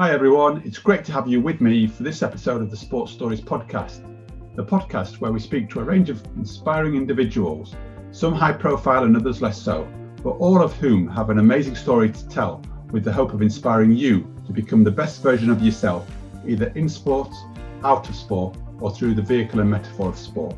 Hi, everyone. It's great to have you with me for this episode of the Sports Stories podcast, the podcast where we speak to a range of inspiring individuals, some high profile and others less so, but all of whom have an amazing story to tell with the hope of inspiring you to become the best version of yourself, either in sport, out of sport, or through the vehicle and metaphor of sport.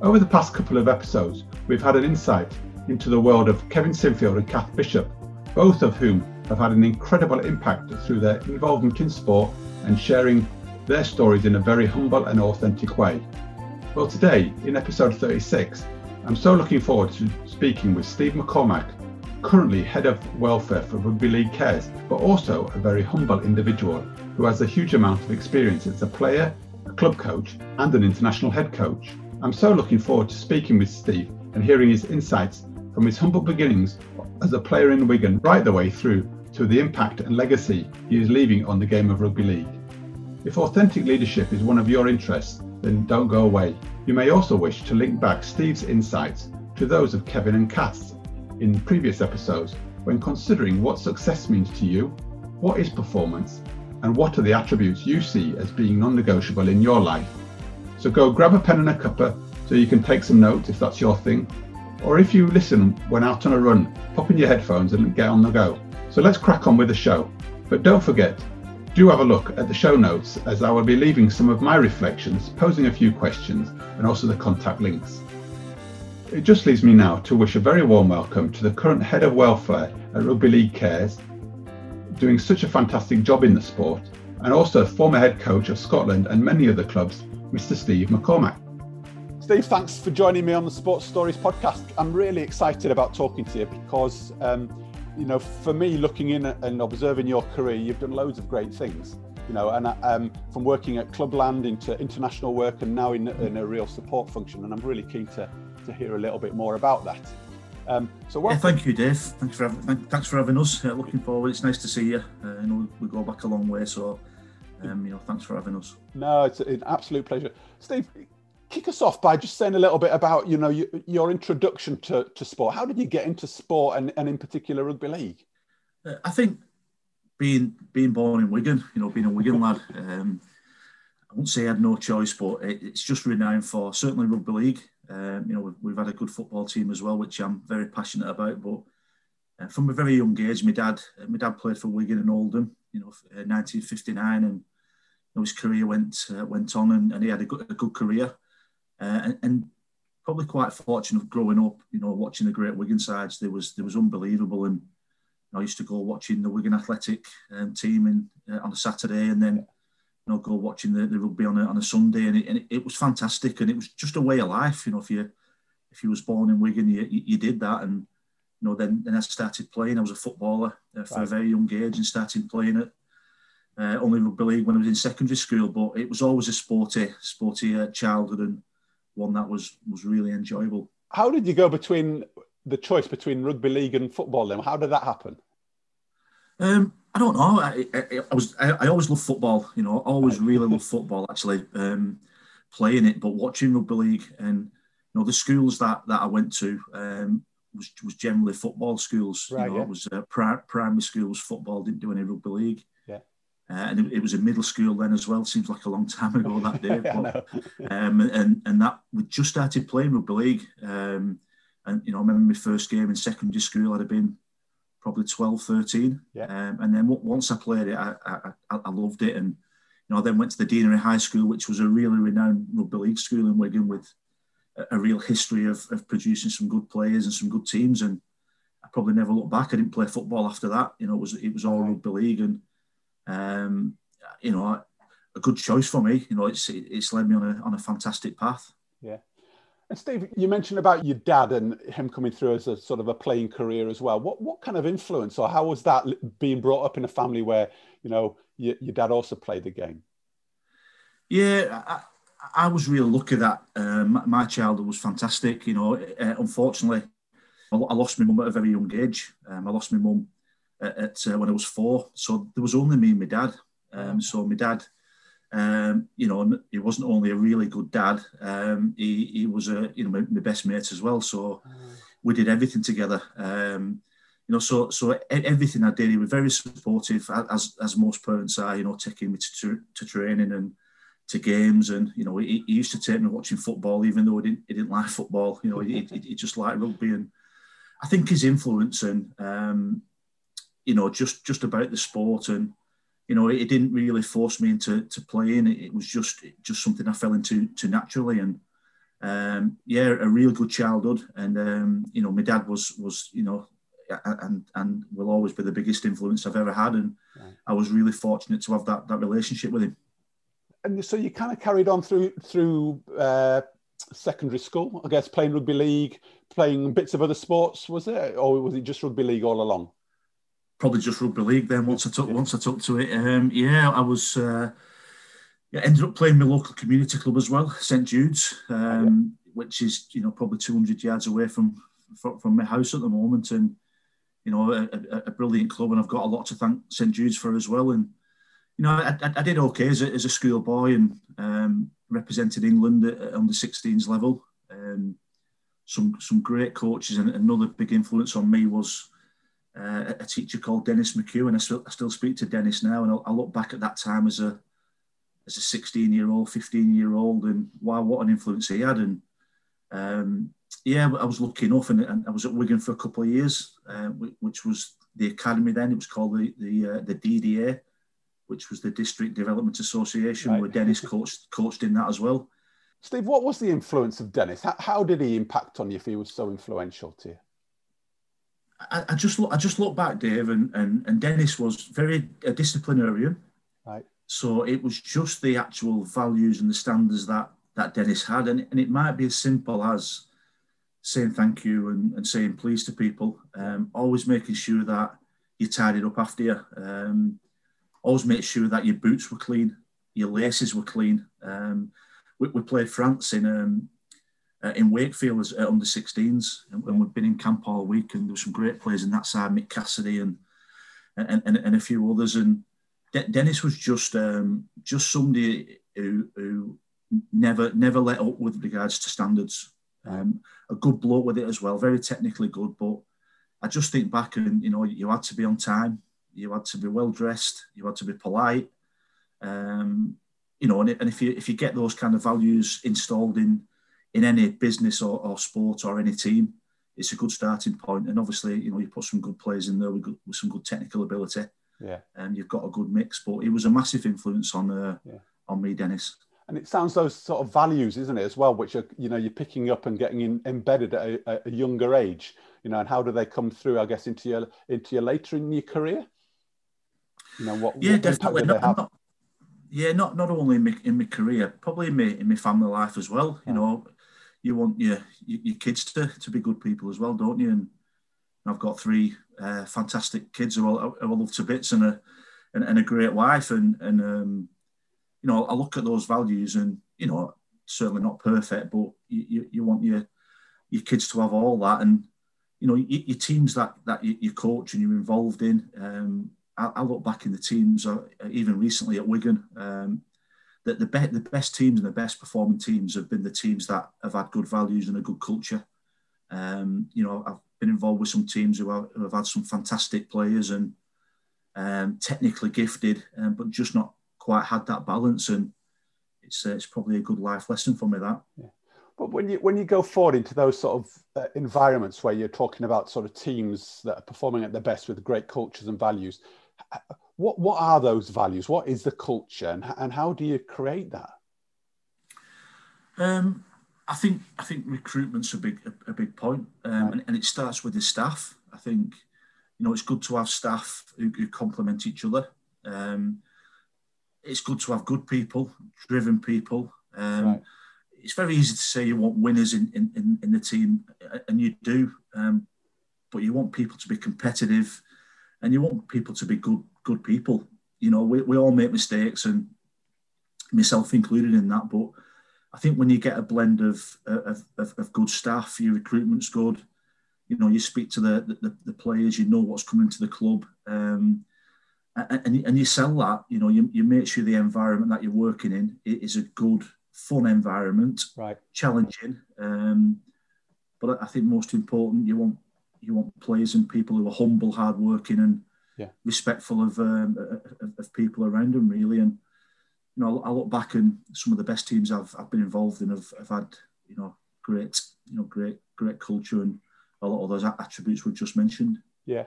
Over the past couple of episodes, we've had an insight into the world of Kevin Sinfield and Cath Bishop, both of whom have had an incredible impact through their involvement in sport and sharing their stories in a very humble and authentic way. Well, today, in episode 36, I'm so looking forward to speaking with Steve McCormack, currently head of welfare for Rugby League Cares, but also a very humble individual who has a huge amount of experience as a player, a club coach, and an international head coach. I'm so looking forward to speaking with Steve and hearing his insights from his humble beginnings as a player in Wigan right the way through to the impact and legacy he is leaving on the game of rugby league. If authentic leadership is one of your interests, then don't go away. You may also wish to link back Steve's insights to those of Kevin and Cass in previous episodes when considering what success means to you, what is performance, and what are the attributes you see as being non negotiable in your life. So go grab a pen and a cuppa so you can take some notes if that's your thing, or if you listen when out on a run, pop in your headphones and get on the go. So let's crack on with the show. But don't forget, do have a look at the show notes as I will be leaving some of my reflections, posing a few questions, and also the contact links. It just leaves me now to wish a very warm welcome to the current head of welfare at Rugby League Cares, doing such a fantastic job in the sport, and also former head coach of Scotland and many other clubs, Mr. Steve McCormack. Steve, thanks for joining me on the Sports Stories podcast. I'm really excited about talking to you because um, you know, for me, looking in and observing your career, you've done loads of great things. You know, and um, from working at Clubland into international work and now in, in, a real support function, and I'm really keen to to hear a little bit more about that. Um, so, yeah, thank you, Dave. Thanks for having, thanks for having us. Uh, looking forward. It's nice to see you. Uh, you know, we go back a long way, so um, you know, thanks for having us. No, it's an absolute pleasure, Steve kick us off by just saying a little bit about you know your, your introduction to, to sport. How did you get into sport and, and in particular rugby league? Uh, I think being being born in Wigan, you know, being a Wigan lad, um, I won't say I had no choice, but it, it's just renowned for certainly rugby league. Um, you know, we've, we've, had a good football team as well, which I'm very passionate about. But uh, from a very young age, my dad, uh, my dad played for Wigan and Oldham, you know, 1959, uh, and you know, his career went uh, went on, and, and, he had a good, a good career. Uh, and, and, probably quite fortunate of growing up, you know, watching the great Wigan sides. There was there was unbelievable, and I used to go watching the Wigan Athletic um, team in, uh, on a Saturday, and then you know go watching the, the rugby on a, on a Sunday, and, it, and it, it, was fantastic, and it was just a way of life. You know, if you if you was born in Wigan, you, you, you did that, and you know then then I started playing. I was a footballer uh, a very young age, and started playing at uh, only rugby league when I was in secondary school. But it was always a sporty sporty uh, childhood and one that was was really enjoyable. How did you go between the choice between rugby league and football? Then how did that happen? Um, I don't know. I, I, I was I, I, always loved football. You know, always really loved football. Actually, um, playing it, but watching rugby league and you know the schools that that I went to um, was was generally football schools. Right, you know, yeah. it was uh, pri- primary schools football. Didn't do any rugby league. Uh, and it, it, was a middle school then as well. Seems like a long time ago that day. but, um, and and that we just started playing rugby league. Um, and you know, I remember my first game in secondary school. I'd have been probably 12, 13. Yeah. Um, and then once I played it, I, I, I, loved it. And you know, I then went to the Deanery High School, which was a really renowned rugby league school in Wigan with a, a real history of, of producing some good players and some good teams. And I probably never looked back. I didn't play football after that. You know, it was it was all rugby league and um, you know, a good choice for me. You know, it's it's led me on a on a fantastic path. Yeah. And Steve, you mentioned about your dad and him coming through as a sort of a playing career as well. What what kind of influence, or how was that being brought up in a family where you know your, your dad also played the game? Yeah, I, I was really lucky that um, my childhood was fantastic. You know, uh, unfortunately, I lost my mum at a very young age. Um, I lost my mum at, uh, when I was four. So there was only me and my dad. Um, so my dad, um, you know, he wasn't only a really good dad. Um, he, he was a you know my, my, best mate as well. So we did everything together. Um, you know, so so everything I did, he was very supportive, as as most parents are. You know, taking me to to training and to games, and you know, he, he used to take me watching football, even though he didn't he didn't like football. You know, he, he, he just liked rugby, and I think his influence and um, you know, just just about the sport and you know, it, didn't really force me into to playing. It, it was just just something I fell into to naturally, and um, yeah, a real good childhood. And um, you know, my dad was was you know and and will always be the biggest influence I've ever had. And right. I was really fortunate to have that that relationship with him. And so you kind of carried on through through uh, secondary school, I guess, playing rugby league, playing bits of other sports, was it, or was it just rugby league all along? Probably just rugby league. Then once I took once I took to it, um, yeah, I was. Uh, yeah, ended up playing my local community club as well, St Jude's, um, oh, yeah. which is you know probably 200 yards away from, from from my house at the moment, and you know, a, a, brilliant club, and I've got a lot to thank St Jude's for as well. And you know, I, I, I did okay as a, as a schoolboy and um, represented England at, on the 16s level. Um, some some great coaches, and another big influence on me was uh, a teacher called Dennis McHugh, and I still, I still speak to Dennis now, and I, I look back at that time as a as a 16 year old, 15 year old, and wow, what an influence he had. And um, yeah, I was lucky enough, and, and, I was at Wigan for a couple of years, uh, which was the academy then. It was called the the, uh, the DDA, which was the District Development Association, right. where Dennis coached coached in that as well. Steve, what was the influence of Dennis? How, how did he impact on you if he was so influential to you? I, I just look, I just look back, Dave, and, and, and Dennis was very a disciplinarian. Right. So it was just the actual values and the standards that that Dennis had, and, and it might be as simple as saying thank you and, and saying please to people. Um, always making sure that you tidied up after you. Um, always make sure that your boots were clean, your laces were clean. Um, we, we, played France in um, uh, in Wakefield as uh, under 16s, and, and, we've been in camp all week, and there were some great players in that side, Mick Cassidy and and, and, and a few others. And De- Dennis was just um, just somebody who, who never never let up with regards to standards. Um, a good bloke with it as well, very technically good. But I just think back and you know you had to be on time, you had to be well dressed, you had to be polite. Um, you know, and, and if you if you get those kind of values installed in in any business or, or sport or any team, it's a good starting point. And obviously, you know, you put some good players in there with, good, with some good technical ability. Yeah. And you've got a good mix. But it was a massive influence on uh, yeah. on me, Dennis and it sounds those sort of values isn't it as well which are you know you're picking up and getting in, embedded at a, a, younger age you know and how do they come through i guess into your into your later in your career you know what yeah what definitely not, not, yeah not not only in my, in my career probably in my, in my family life as well you know you want your your kids to, to be good people as well don't you and i've got three uh, fantastic kids who I, who I love to bits and a and, and a great wife and and um, you know, I look at those values and, you know, certainly not perfect, but you, you, you want your your kids to have all that. And, you know, your, your teams that, that you, coach and you're involved in, um, I, I, look back in the teams, uh, even recently at Wigan, um, that the, be- the best teams and the best performing teams have been the teams that have had good values and a good culture. Um, you know, I've been involved with some teams who have, who have had some fantastic players and um, technically gifted, um, but just not quite had that balance, and it's uh, it's probably a good life lesson for me that. Yeah. But when you when you go forward into those sort of uh, environments where you're talking about sort of teams that are performing at their best with great cultures and values, what what are those values? What is the culture, and and how do you create that? Um, I think I think recruitment's a big a, a big point, um, right. and, and, it starts with the staff. I think you know it's good to have staff who, who complement each other. Um, it's good to have good people, driven people. Um, right. It's very easy to say you want winners in, in, in the team, and you do, um, but you want people to be competitive, and you want people to be good good people. You know, we, we all make mistakes, and myself included in that. But I think when you get a blend of of, of, of good staff, your recruitment's good. You know, you speak to the, the, the players, you know what's coming to the club. Um, and, and you sell that, you know, you, you make sure the environment that you're working in is a good, fun environment, right? Challenging, um, but I think most important, you want you want players and people who are humble, hardworking, and yeah. respectful of, um, of, of people around them. Really, and you know, I look back and some of the best teams I've, I've been involved in have, have had you know great you know great great culture and a lot of those attributes we just mentioned. Yeah.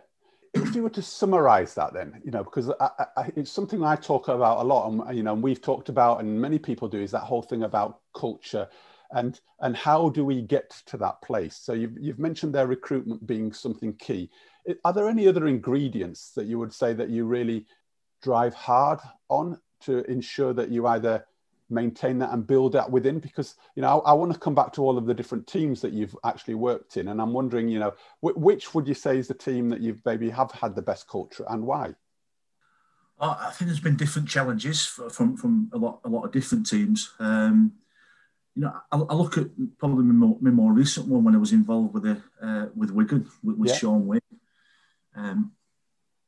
If you were to summarize that, then you know, because I, I, it's something I talk about a lot, and you know, and we've talked about, and many people do, is that whole thing about culture, and and how do we get to that place? So you've you've mentioned their recruitment being something key. Are there any other ingredients that you would say that you really drive hard on to ensure that you either maintain that and build that within because you know I, I, want to come back to all of the different teams that you've actually worked in and i'm wondering you know which would you say is the team that you've maybe have had the best culture and why i think there's been different challenges from from a lot a lot of different teams um, you know I, I, look at probably my more, my more, recent one when i was involved with the uh, with wigan with, with yeah. shaun Wane um,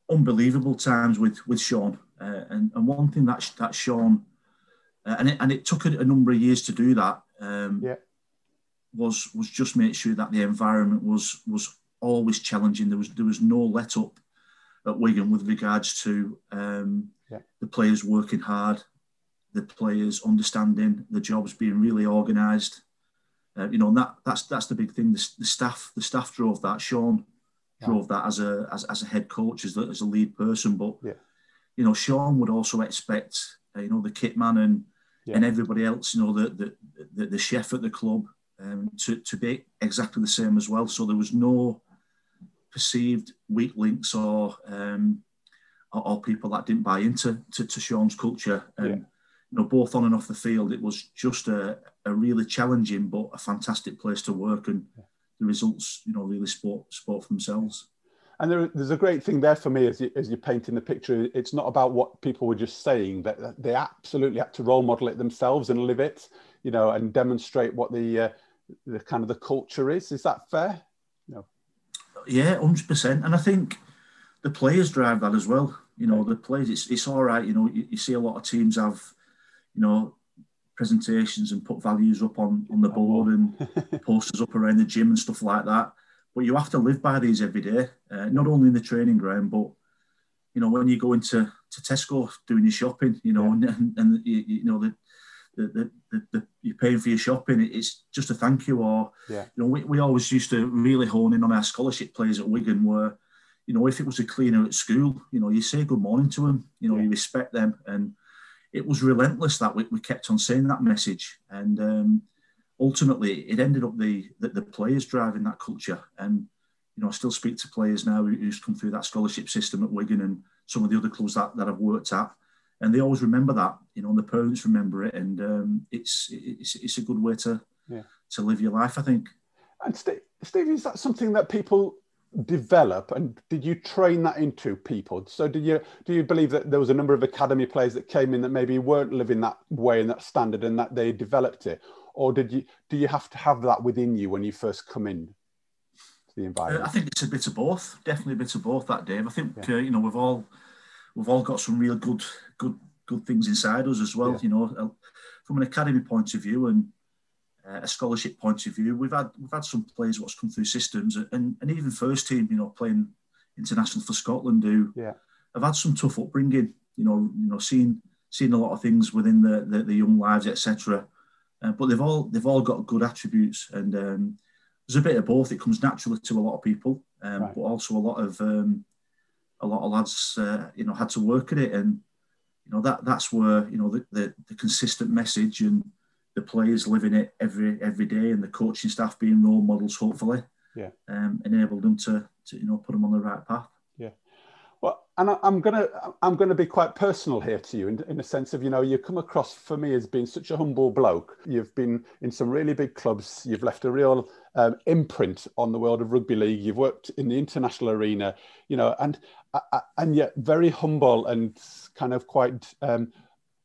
unbelievable times with with shaun uh, and, and one thing that that shaun uh, and it, and it took a, a, number of years to do that. Um, yeah. Was was just make sure that the environment was was always challenging. There was there was no let up at Wigan with regards to um, yeah. the players working hard, the players understanding the jobs being really organised. Uh, you know, and that that's that's the big thing. The, the staff the staff drove that. Shaun yeah. drove that as a as, as a head coach as, the, as a lead person. But yeah. you know, Shaun would also expect uh, you know the kit man and yeah. and everybody else, you know, the the, the, the chef at the club, um, to, to be exactly the same as well. So there was no perceived weak links or um, or, or, people that didn't buy into to, to Shaun's culture. Yeah. You know, both on and off the field, it was just a, a really challenging but a fantastic place to work, and the results, you know, really spoke spoke for themselves. And there, there's a great thing there for me as, you, as you're painting the picture. It's not about what people were just saying; that they absolutely had to role model it themselves and live it, you know, and demonstrate what the uh, the kind of the culture is. Is that fair? No. Yeah, hundred percent. And I think the players drive that as well. You know, the players. It's it's all right. You know, you, you see a lot of teams have, you know, presentations and put values up on on the board and posters up around the gym and stuff like that. But you have to live by these every day, uh, not only in the training ground, but you know when you go into to Tesco doing your shopping, you know, yeah. and, and you, you, know the the, the, the, the, you're paying for your shopping. It's just a thank you, or yeah. you know, we, we always used to really hone in on our scholarship players at Wigan, where you know if it was a cleaner at school, you know, you say good morning to them, you know, yeah. you respect them, and it was relentless that we, we kept on saying that message, and um, ultimately it ended up the, the, the players driving that culture. And you know, I still speak to players now who's come through that scholarship system at Wigan and some of the other clubs that, that I've worked at, and they always remember that. You know, and the parents remember it, and um, it's, it's it's a good way to yeah. to live your life, I think. And Steve, Steve, is that something that people develop and did you train that into people so did you do you believe that there was a number of academy players that came in that maybe weren't living that way and that standard and that they developed it or did you do you have to have that within you when you first come in to the environment? Uh, I think it's a bit of both. Definitely a bit of both that Dave. I think yeah. uh, you know we've all we've all got some real good good good things inside us as well. Yeah. You know, uh, from an academy point of view and uh, a scholarship point of view, we've had we've had some players what's come through systems and, and even first team, you know, playing international for Scotland who yeah. have had some tough upbringing. You know, you know, seeing seeing a lot of things within the the, the young lives, etc. Uh, but they've all they've all got good attributes, and um, there's a bit of both. It comes naturally to a lot of people, um, right. but also a lot of um, a lot of lads, uh, you know, had to work at it, and you know that that's where you know the, the, the consistent message and the players living it every every day, and the coaching staff being role models, hopefully, yeah, um, enabled them to, to you know put them on the right path. Yeah, well, and I, am gonna I'm gonna be quite personal here to you in, in a sense of you know you come across for me as being such a humble bloke. You've been in some really big clubs. You've left a real um, imprint on the world of rugby league. You've worked in the international arena, you know, and and yet very humble and kind of quite um,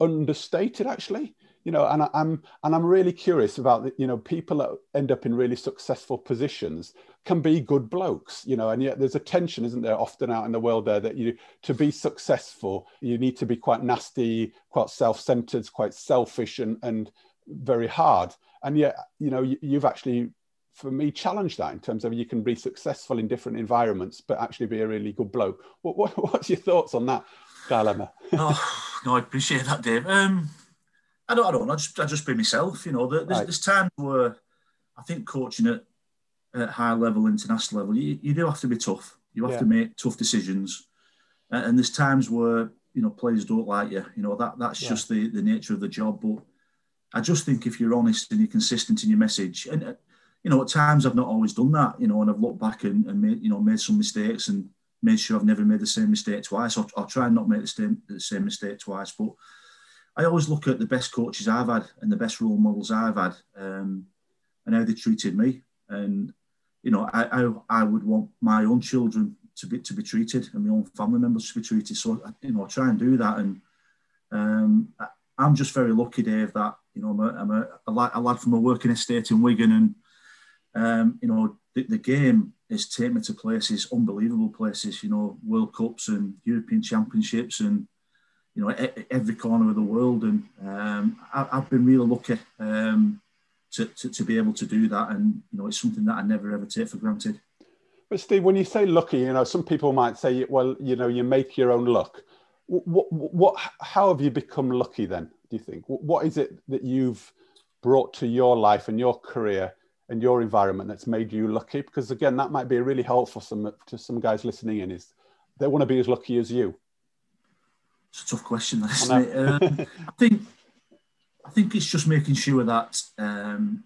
understated actually you know and I, am and i'm really curious about the, you know people that end up in really successful positions can be good blokes you know and yet there's a tension isn't there often out in the world there that you to be successful you need to be quite nasty quite self-centered quite selfish and and very hard and yet you know you, you've actually for me challenge that in terms of you can be successful in different environments, but actually be a really good bloke. What, what what's your thoughts on that dilemma? oh, no, I appreciate that, Dave. Um, I don't, I don't. I just, I just be myself. You know, there's, right. there's times where I think coaching at, at high level, international level, you, you do have to be tough. You have yeah. to make tough decisions, and there's times where you know players don't like you. You know that that's yeah. just the the nature of the job. But I just think if you're honest and you're consistent in your message, and uh, you know at times I've not always done that. You know, and I've looked back and, and made you know made some mistakes and made sure I've never made the same mistake twice. I'll, I'll try and not make the same the same mistake twice. But I always look at the best coaches I've had and the best role models I've had, um, and how they treated me. And you know, I, I I would want my own children to be to be treated and my own family members to be treated. So you know, I try and do that. And um, I, am just very lucky, Dave, that you know I'm a, I'm a, lad, a lad from a working estate in Wigan, and um, you know the, the game has taken me to places, unbelievable places. You know, World Cups and European Championships and you know every corner of the world, and um, I, have been really lucky um, to, to, to be able to do that, and you know it's something that I never ever take for granted. But Steve, when you say lucky, you know, some people might say, well, you know, you make your own luck. What, what, how have you become lucky then? Do you think? What is it that you've brought to your life and your career and your environment that's made you lucky? Because again, that might be really helpful some to some guys listening in. Is they want to be as lucky as you? It's a tough question, isn't it? Um, I think I think it's just making sure that um,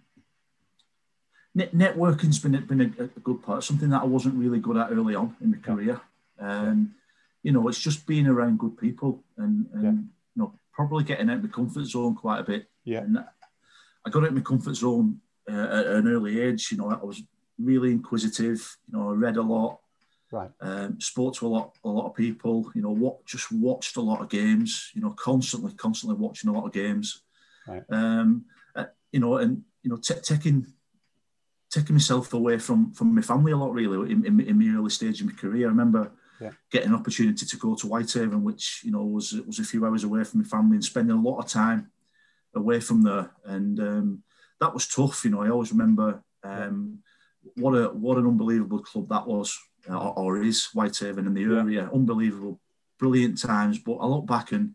networking's been been a, a, good part. Something that I wasn't really good at early on in my career. Um, you know, it's just being around good people and, and yeah. you know probably getting out of my comfort zone quite a bit. Yeah. And I got out of my comfort zone uh, at an early age. You know, I was really inquisitive. You know, I read a lot. Right. Um, spoke to a lot, a lot of people. You know, what just watched a lot of games. You know, constantly, constantly watching a lot of games. Right. Um, uh, you know, and you know, t- taking taking myself away from from my family a lot, really, in, in, in my early stage of my career. I remember yeah. getting an opportunity to go to Whitehaven, which you know was was a few hours away from my family, and spending a lot of time away from there, and um, that was tough. You know, I always remember um, what a what an unbelievable club that was, uh, or is Whitehaven in the area. Unbelievable, brilliant times. But I look back and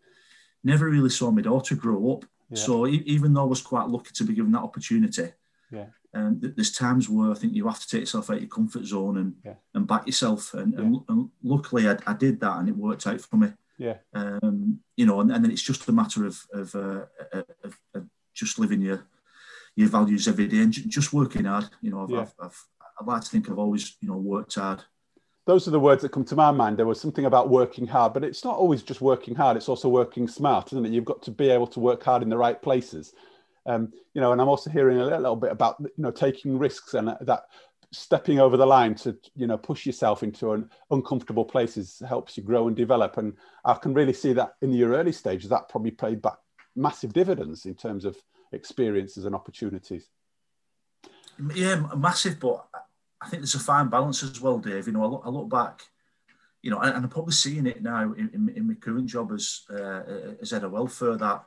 never really saw my daughter grow up. Yeah. So even though I was quite lucky to be given that opportunity, yeah. And there's times where I think you have to take yourself out of your comfort zone and yeah. and back yourself. And, yeah. and, and, luckily, I, I, did that, and it worked out for me. Yeah. Um, you know, and, and then it's just a matter of of, uh, of, of, just living your your values every day and just working hard. You know, I've, yeah. I've, I've, I'd like to think I've always you know worked hard those are the words that come to my mind. There was something about working hard, but it's not always just working hard. It's also working smart, isn't it? You've got to be able to work hard in the right places. Um, you know, and I'm also hearing a little bit about you know taking risks and that stepping over the line to you know push yourself into an uncomfortable places helps you grow and develop. And I can really see that in your early stages that probably paid back massive dividends in terms of experiences and opportunities. Yeah, massive, but I think there's a fine balance as well, Dave. You know, I look, I look back, you know, and, I'm probably seeing it now in, in, in my current job as uh, as head of welfare that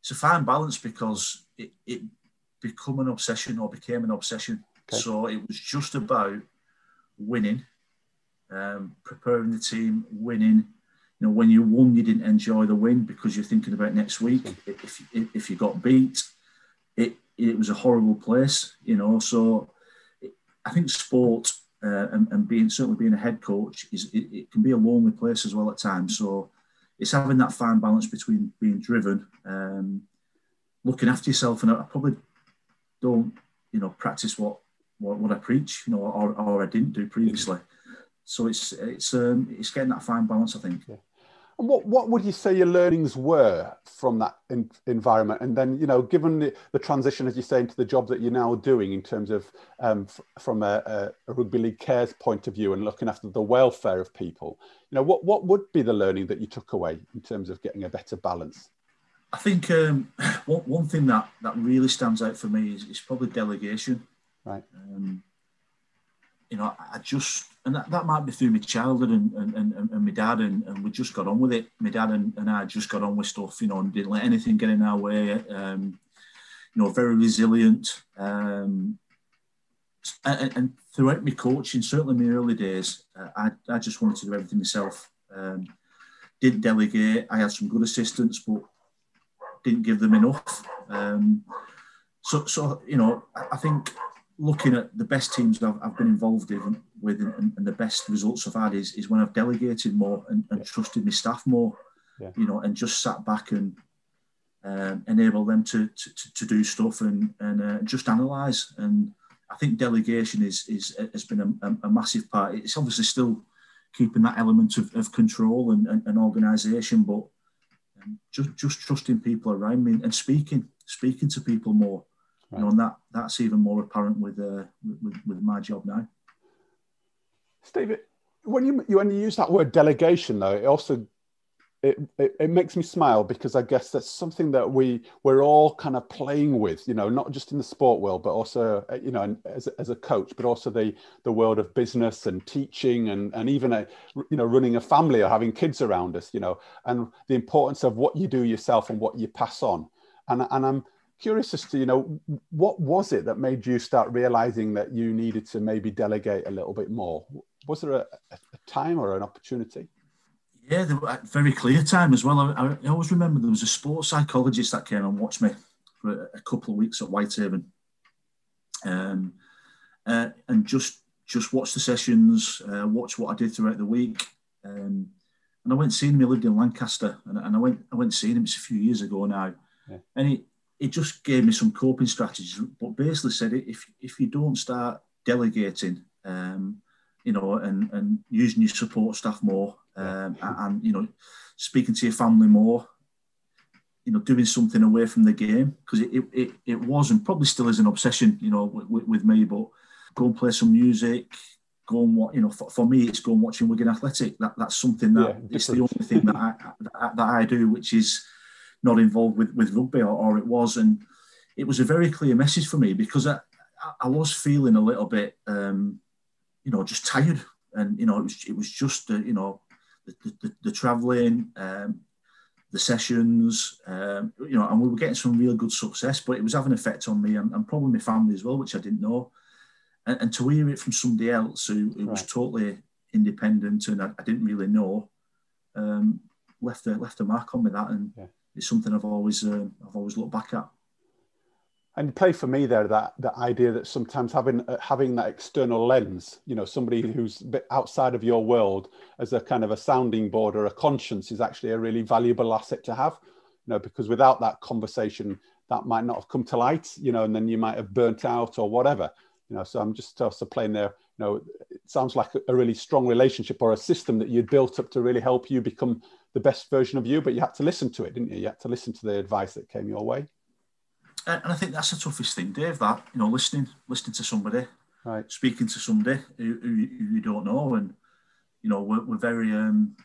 it's a fine balance because it, it become an obsession or became an obsession. Okay. So it was just about winning, um, preparing the team, winning. You know, when you won, you didn't enjoy the win because you're thinking about next week. If, if, if you got beat, it, it was a horrible place, you know. So I think sport uh, and, and, being certainly being a head coach is it, it, can be a lonely place as well at times. So it's having that fine balance between being driven um, looking after yourself. And I probably don't, you know, practice what what, what I preach, you know, or, or I didn't do previously. So it's it's um, it's getting that fine balance, I think. Yeah. And what, what would you say your learnings were from that in, environment? And then, you know, given the, the transition, as you say, into the job that you're now doing in terms of um, f- from a, a, a, rugby league cares point of view and looking after the welfare of people, you know, what, what would be the learning that you took away in terms of getting a better balance? I think um, one, one thing that, that really stands out for me is, is probably delegation. Right. Um, you know, I just, and that, that might be through my childhood and, and, and, and my dad, and, and we just got on with it. My dad and, and I just got on with stuff, you know, and didn't let anything get in our way. Um, you know, very resilient. Um, and, and throughout my coaching, certainly in my early days, uh, I, I just wanted to do everything myself. Um, didn't delegate. I had some good assistants, but didn't give them enough. Um, so, so you know, I think looking at the best teams I've, I've been involved in with and, and, the best results I've had is, is when I've delegated more and, and trusted my staff more, yeah. you know, and just sat back and um, enable them to, to, to do stuff and, and uh, just analyse. And I think delegation is, is has been a, a, massive part. It's obviously still keeping that element of, of control and, and, and organisation, but um, just just trusting people around me and speaking speaking to people more Right. You know, and that that's even more apparent with, uh, with with my job now. Steve, when you when you use that word delegation, though, it also it, it, it, makes me smile because I guess that's something that we we're all kind of playing with, you know, not just in the sport world, but also uh, you know, as, as a coach, but also the the world of business and teaching and and even a you know running a family or having kids around us, you know, and the importance of what you do yourself and what you pass on. And and I'm curious as to you know what was it that made you start realizing that you needed to maybe delegate a little bit more? Was there a, a time or an opportunity? Yeah there a very clear time as well. I, I, always remember there was a sports psychologist that came and watched me for a, couple of weeks at whitehaven um, uh, and just just watch the sessions uh, watch what i did throughout the week. Um, and i went seeing him. He lived in lancaster. And, and i went i went seeing him. It's a few years ago now. Yeah. and he it just gave me some coping strategies, but basically said if if you don't start delegating, um, you know, and and using your support staff more, um, and, and you know, speaking to your family more, you know, doing something away from the game because it, it, it, was and probably still is an obsession, you know, with, with me. But go and play some music, go and what you know. For, for me, it's go and watching Wigan Athletic. That that's something that yeah, it's the only thing that I that, that I do, which is not involved with, with rugby, or, or it was. And it was a very clear message for me because I, I was feeling a little bit, um, you know, just tired. And, you know, it was, it was just, uh, you know, the, the, the travelling, um, the sessions, um, you know, and we were getting some real good success, but it was having an effect on me and, and probably my family as well, which I didn't know. And, and to hear it from somebody else who, who right. was totally independent and I, I didn't really know, um, left a left a mark on me that, and yeah it's something I've always uh, I've always looked back at. And play for me there that that idea that sometimes having uh, having that external lens, you know, somebody who's a bit outside of your world as a kind of a sounding board or a conscience is actually a really valuable asset to have. You know, because without that conversation, that might not have come to light. You know, and then you might have burnt out or whatever. You know, so I'm just also playing there. You know, it sounds like a really strong relationship or a system that you'd built up to really help you become the best version of you, but you had to listen to it, didn't you? You had to listen to the advice that came your way. And I think that's the toughest thing, Dave. That you know, listening, listening to somebody, right. speaking to somebody who, who, you don't know, and you know, we're, we're very um,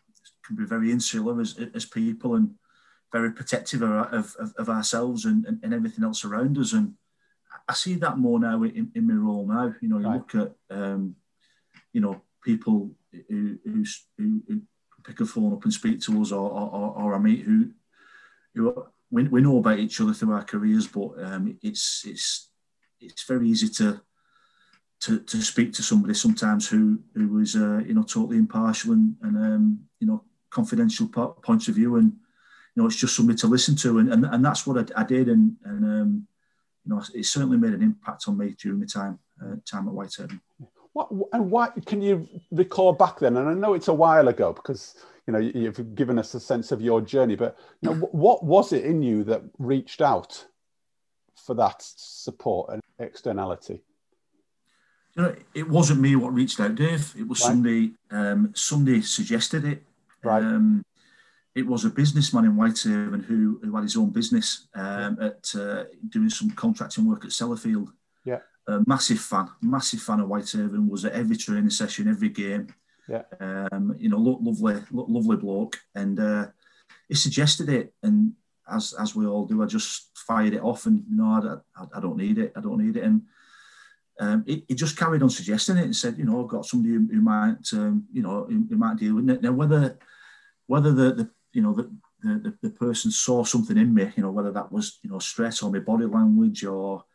can be very insular as, as people and very protective of, of, of ourselves and, and, and, everything else around us. And I see that more now in, in my role now. You know, you right. look at um, you know people who, who, who pick a phone up and speak to us, or, or, or a mate who, who we, we know about each other through our careers, but um, it's it's it's very easy to to, to speak to somebody sometimes who who was uh, you know totally impartial and, and um, you know confidential points of view, and you know it's just somebody to listen to, and and, and that's what I, I did, and and um, you know it certainly made an impact on me during my time uh, time at Whitehaven. What, and why can you recall back then? And I know it's a while ago because you know you've given us a sense of your journey. But you know, what was it in you that reached out for that support and externality? You know, it wasn't me what reached out, Dave. It was right. somebody. Um, somebody suggested it. Right. Um, it was a businessman in Whitehaven who, who had his own business um, at uh, doing some contracting work at Sellafield. Yeah a massive fan, massive fan of Whitehaven. Was at every training session, every game. Yeah. Um, you know, lo- lovely, lo- lovely bloke, and uh, he suggested it, and as as we all do, I just fired it off, and no, I, I, don't need it, I don't need it, and um, he, he, just carried on suggesting it and said, you know, I've got somebody who, who might, um, you know, who, who, might deal with it. Now, whether whether the, the you know the, the the person saw something in me, you know, whether that was you know stress or my body language or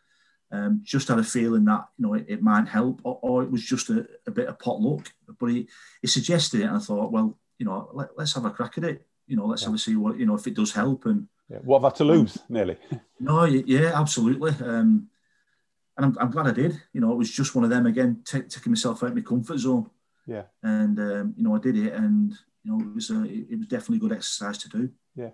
Um, just had a feeling that you know it, it might help, or, or, it was just a, a bit of pot luck. But he, he suggested it, and I thought, well, you know, let, us have a crack at it. You know, let's yeah. have a see what you know if it does help. And yeah. what have I to lose, nearly? no, yeah, absolutely. Um, and I'm, I'm, glad I did. You know, it was just one of them again, t- taking myself out of my comfort zone. Yeah. And um, you know, I did it, and you know, it was a, it was definitely good exercise to do. Yeah.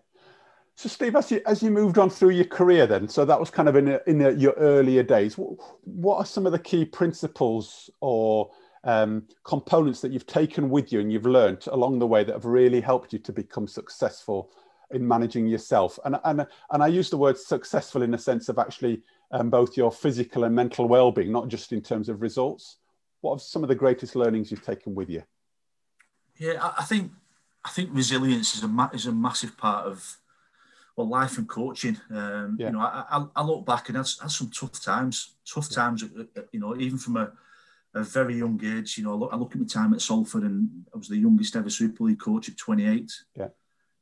So, Steve, as you, as you moved on through your career, then, so that was kind of in, a, in a, your earlier days. What, what, are some of the key principles or um, components that you've taken with you and you've learned along the way that have really helped you to become successful in managing yourself? And, and, and I use the word successful in the sense of actually um, both your physical and mental well-being, not just in terms of results. What are some of the greatest learnings you've taken with you? Yeah, I think I think resilience is a is a massive part of well life and coaching. Um, yeah. You know, I, I, look back and had, had some tough times, tough yeah. times. Uh, uh, you know, even from a, a very young age. You know, I look, I look at my time at Salford, and I was the youngest ever Super League coach at 28. Yeah.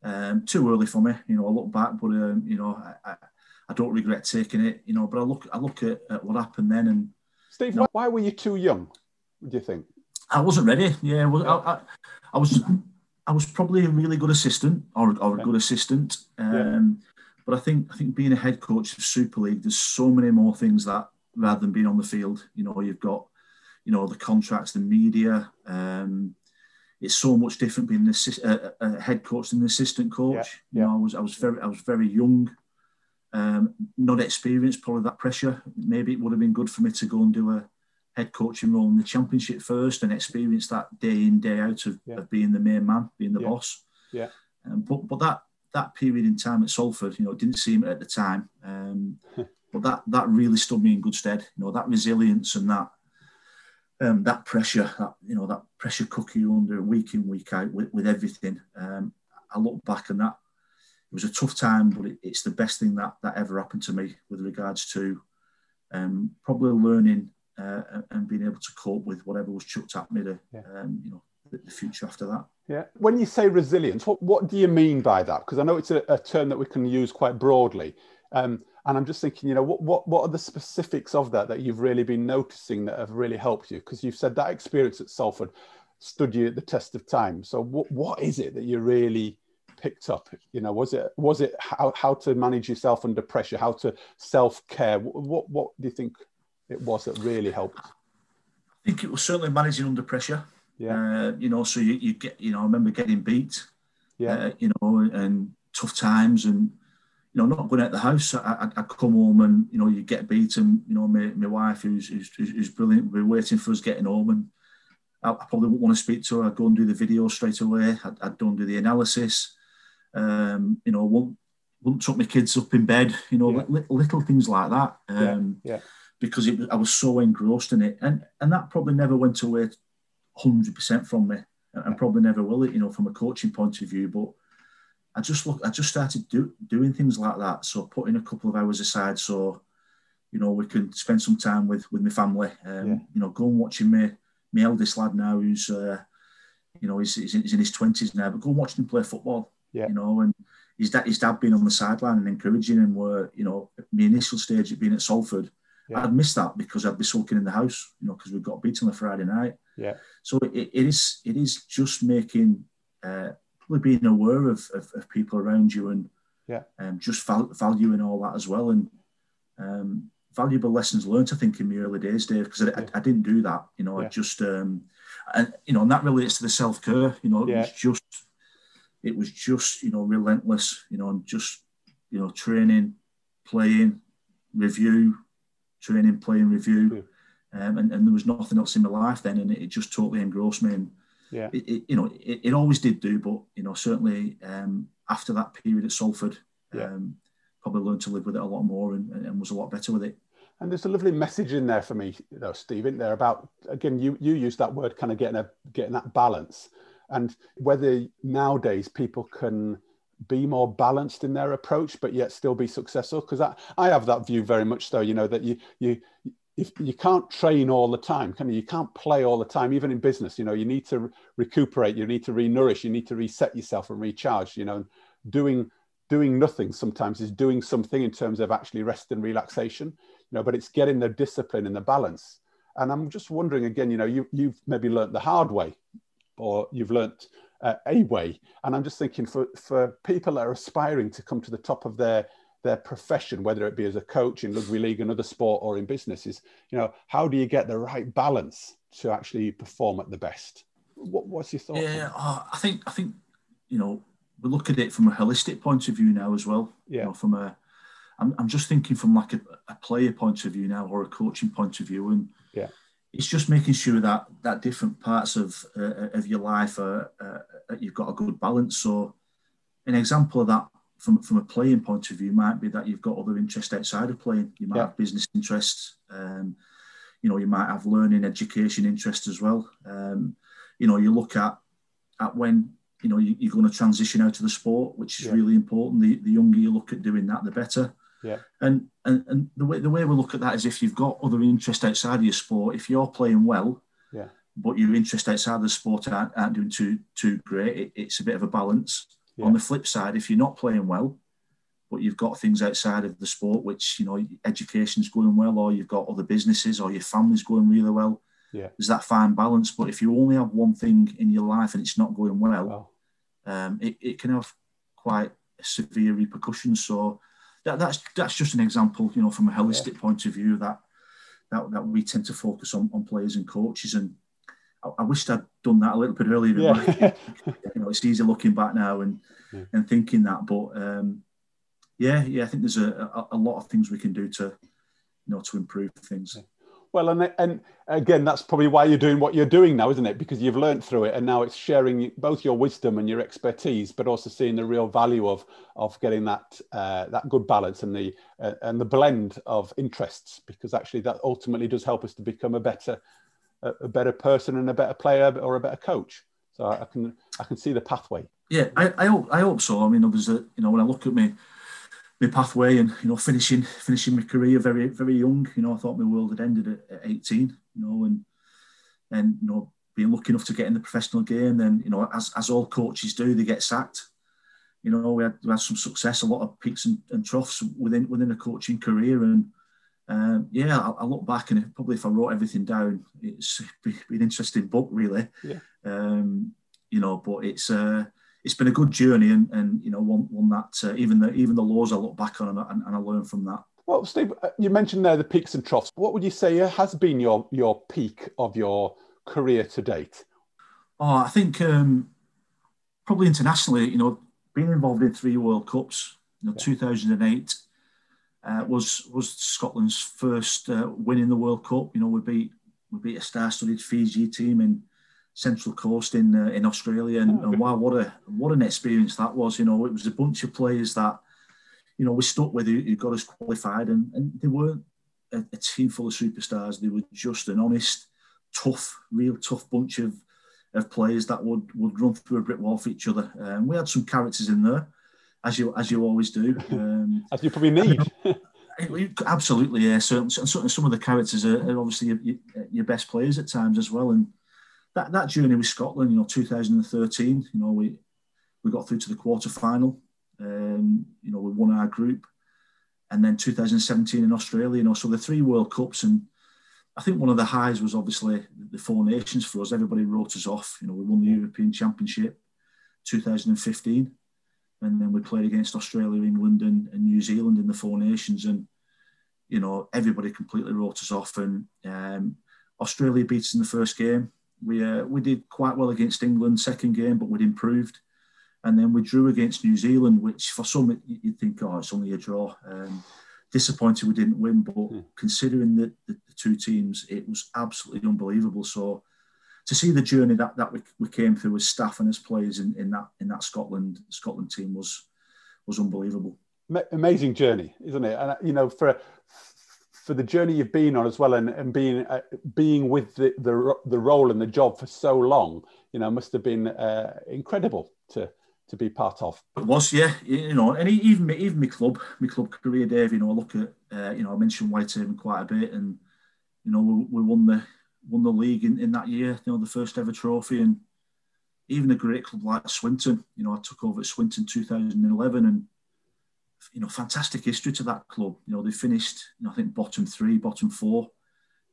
Um, too early for me. You know, I look back, but um, you know, I, I don't regret taking it, you know. But I look, I look at, at what happened then, and Steve, you know, why were you too young? Do you think? I wasn't ready. Yeah, well, I, I, I, was, I was probably a really good assistant or, or a good assistant. Um, yeah. But I think, I think being a head coach of Super League, there's so many more things that rather than being on the field. You know, you've got, you know, the contracts, the media. Um, it's so much different being a, a, head coach than an assistant coach. Yeah. You know, I was, I was very, I was very young um, not experienced, probably that pressure. Maybe it would have been good for me to go and do a head coaching role in the championship first and experience that day in day out of, yeah. of being the main man, being the yeah. boss. Yeah. Um, but but that that period in time at Salford, you know, didn't seem it at the time. Um, but that that really stood me in good stead. You know, that resilience and that um, that pressure, that you know, that pressure cookie under week in week out with, with everything. Um, I look back and that it was a tough time, but it, it's the best thing that that ever happened to me with regards to um, probably learning uh, and being able to cope with whatever was chucked at me. To, yeah. um, you know, the, the, future after that. Yeah. When you say resilience, what what do you mean by that? Because I know it's a, a, term that we can use quite broadly. Um, and I'm just thinking, you know, what, what what are the specifics of that that you've really been noticing that have really helped you? Because you've said that experience at Salford stood you at the test of time. So what what is it that you really picked up? You know, was it was it how, how to manage yourself under pressure, how to self care? What what do you think it was that really helped? I think it was certainly managing under pressure. Yeah, uh, you know, so you, you get you know I remember getting beat. Yeah, uh, you know, and tough times and you know, not going out the house. I, I, come home and, you know, you get beaten. You know, my, my wife, who's, who's, who's brilliant, we're waiting for us getting home. And I, I probably wouldn't want to speak to her. I'd go and do the video straight away. I'd, I'd go and do the analysis. Um, you know, won't won't tuck my kids up in bed. You know, yeah. li- little things like that. Um, yeah. yeah. Because it, I was so engrossed in it, and and that probably never went away hundred percent from me, and, and probably never will it. You know, from a coaching point of view, but. I just look. I just started do, doing things like that. So putting a couple of hours aside, so you know we can spend some time with with my family. Um, yeah. You know, go and watching my my eldest lad now, who's uh, you know he's, he's, in, he's in his twenties now, but go and watch him play football. Yeah. You know, and his dad, his dad being on the sideline and encouraging him were, you know, my initial stage of being at Salford, yeah. I'd miss that because I'd be sulking in the house, you know, because we got beat on the Friday night. Yeah. So it, it is it is just making uh, probably being aware of, of, of people around you and yeah, um, just val- valuing all that as well and um, valuable lessons learned. I think in my early days, Dave, because I, yeah. I, I, didn't do that. You know, yeah. I just um, and you know, and that relates to the self care. You know, it yeah. was just it was just you know relentless you know and just you know training playing review training playing review. Um, and, and there was nothing else in my life then and it, it just totally engrossed me. And yeah. it, it you know it, it, always did do but you know certainly um, after that period at Salford yeah. um, probably learned to live with it a lot more and, and was a lot better with it. And there's a lovely message in there for me, though, Steve, in there about again, you you use that word kind of getting a getting that balance. And whether nowadays people can be more balanced in their approach but yet still be successful because I, I have that view very much so you know that you you if you can't train all the time can you? you can't play all the time even in business you know you need to recuperate you need to re-nourish you need to reset yourself and recharge you know doing doing nothing sometimes is doing something in terms of actually rest and relaxation, you know, but it's getting the discipline and the balance. And I'm just wondering again, you know, you, you've maybe learned the hard way or you've learnt uh, a way. And I'm just thinking for, for people that are aspiring to come to the top of their their profession, whether it be as a coach in rugby league, another sport, or in business, is you know how do you get the right balance to actually perform at the best? What, what's your thought? Yeah, uh, I think I think you know we look at it from a holistic point of view now as well. Yeah. You know, from a, I'm, I'm just thinking from like a, a player point of view now or a coaching point of view, and yeah, it's just making sure that that different parts of uh, of your life are uh, you've got a good balance. So, an example of that from from a playing point of view might be that you've got other interests outside of playing. You might Yeah. have business interests. Um, you know, you might have learning, education interests as well. Um, you know, you look at at when you know you, you're going to transition out of the sport, which is Yeah. really important. The the younger you look at doing that, the better. Yeah. And, and and the way the way we look at that is if you've got other interests outside of your sport, if you're playing well, Yeah. but your interests outside of the sport aren't, aren't doing too too great, it, it's a bit of a balance. Yeah. On the flip side, if you're not playing well, but you've got things outside of the sport, which you know education's going well, or you've got other businesses, or your family's going really well. Yeah. There's that fine balance. But if you only have one thing in your life and it's not going well, Well, um, it, it can have quite severe repercussions. So that, that's that's just an example, you know, from a holistic point of view that that, that we tend to focus on, on players and coaches. And I, I wished I'd done that a little bit earlier. Yeah. you know, it's easy looking back now and Yeah. and thinking that. But um, yeah, yeah, I think there's a, a, a lot of things we can do to you know to improve things. Well, and and again, that's probably why you're doing what you're doing now, isn't it? Because you've learned through it, and now it's sharing both your wisdom and your expertise, but also seeing the real value of of getting that uh, that good balance and the uh, and the blend of interests, because actually that ultimately does help us to become a better a, better person and a better player or a better coach. So I can I can see the pathway. Yeah, I, I hope I hope so. I mean, obviously, you know when I look at me my pathway and you know finishing finishing my career very very young. You know, I thought my world had ended at, at 18. You know, and and you know being lucky enough to get in the professional game. Then you know, as as all coaches do, they get sacked. You know, we had, we had some success, a lot of peaks and, and troughs within within a coaching career, and um, yeah, I, I look back and probably if I wrote everything down, it's be, be an interesting book, really. Yeah. Um, you know, but it's uh, it's been a good journey, and, and you know, one one that uh, even the even the laws I look back on and, and, and I learn from that. Well, Steve, uh, you mentioned there the peaks and troughs. What would you say has been your your peak of your career to date? Oh, I think um, probably internationally, you know, being involved in three World Cups, you know, Yeah. 2008 uh, was was Scotland's first uh, win in the World Cup. You know, we beat we beat a star-studded Fiji team in Central Coast in uh, in Australia, and, and wow, what a what an experience that was. You know, it was a bunch of players that you know we stuck with who, who got us qualified, and, and they weren't a, a team full of superstars. They were just an honest, tough, real tough bunch of of players that would would run through a brick wall for each other. Um, we had some characters in there, as you as you always do. Um, As you probably need. absolutely, yeah. So, and certainly some of the characters are, are obviously your, your, your best players at times as well. And that, that journey with Scotland, you know, 2013, you know, we we got through to the quarter final. Um, you know, we won our group, and then 2017 in Australia. You know, so the three World Cups, and I think one of the highs was obviously the Four Nations for us. Everybody wrote us off. You know, we won the European Championship 2015 and then we played against Australia, England, and, and, New Zealand in the Four Nations, and you know everybody completely wrote us off. And um, Australia beat us in the first game. We uh, we did quite well against England second game, but we'd improved. And then we drew against New Zealand, which for some you'd think, oh, it's only a draw. Um, disappointed we didn't win, but Hmm. considering the, the, the two teams, it was absolutely unbelievable. So to see the journey that, that we, we came through as staff and as players in, in that in that Scotland Scotland team was was unbelievable. Amazing journey, isn't it? And you know, for for the journey you've been on as well, and, and being uh, being with the, the the role and the job for so long, you know, must have been uh, incredible to to be part of. It was, yeah, you know, and even me, even my club, my club career, Dave. You know, I look at, uh, you know, I mentioned Whitehaven quite a bit, and you know, we, we won the won the league in, in that year. You know, the first ever trophy, and even a great club like Swinton. You know, I took over at Swinton 2011, and you know, fantastic history to that club. You know, they finished, you know, I think bottom three, bottom four,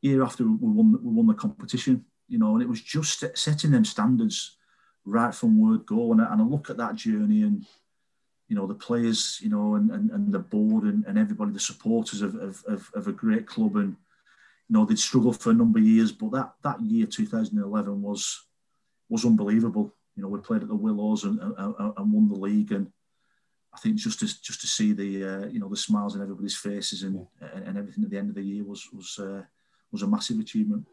year after we won, we won the competition. You know, and it was just setting them standards right from word go. And, and I look at that journey and, you know, the players, you know, and, and, and the board and, and everybody, the supporters of, of, of, of a great club. And, you know, they'd struggled for a number of years, but that, that year, 2011, was was unbelievable. You know, we played at the Willows and, and, and won the league. And, I think just to just to see the uh, you know the smiles on everybody's faces and, yeah. and everything at the end of the year was was uh, was a massive achievement.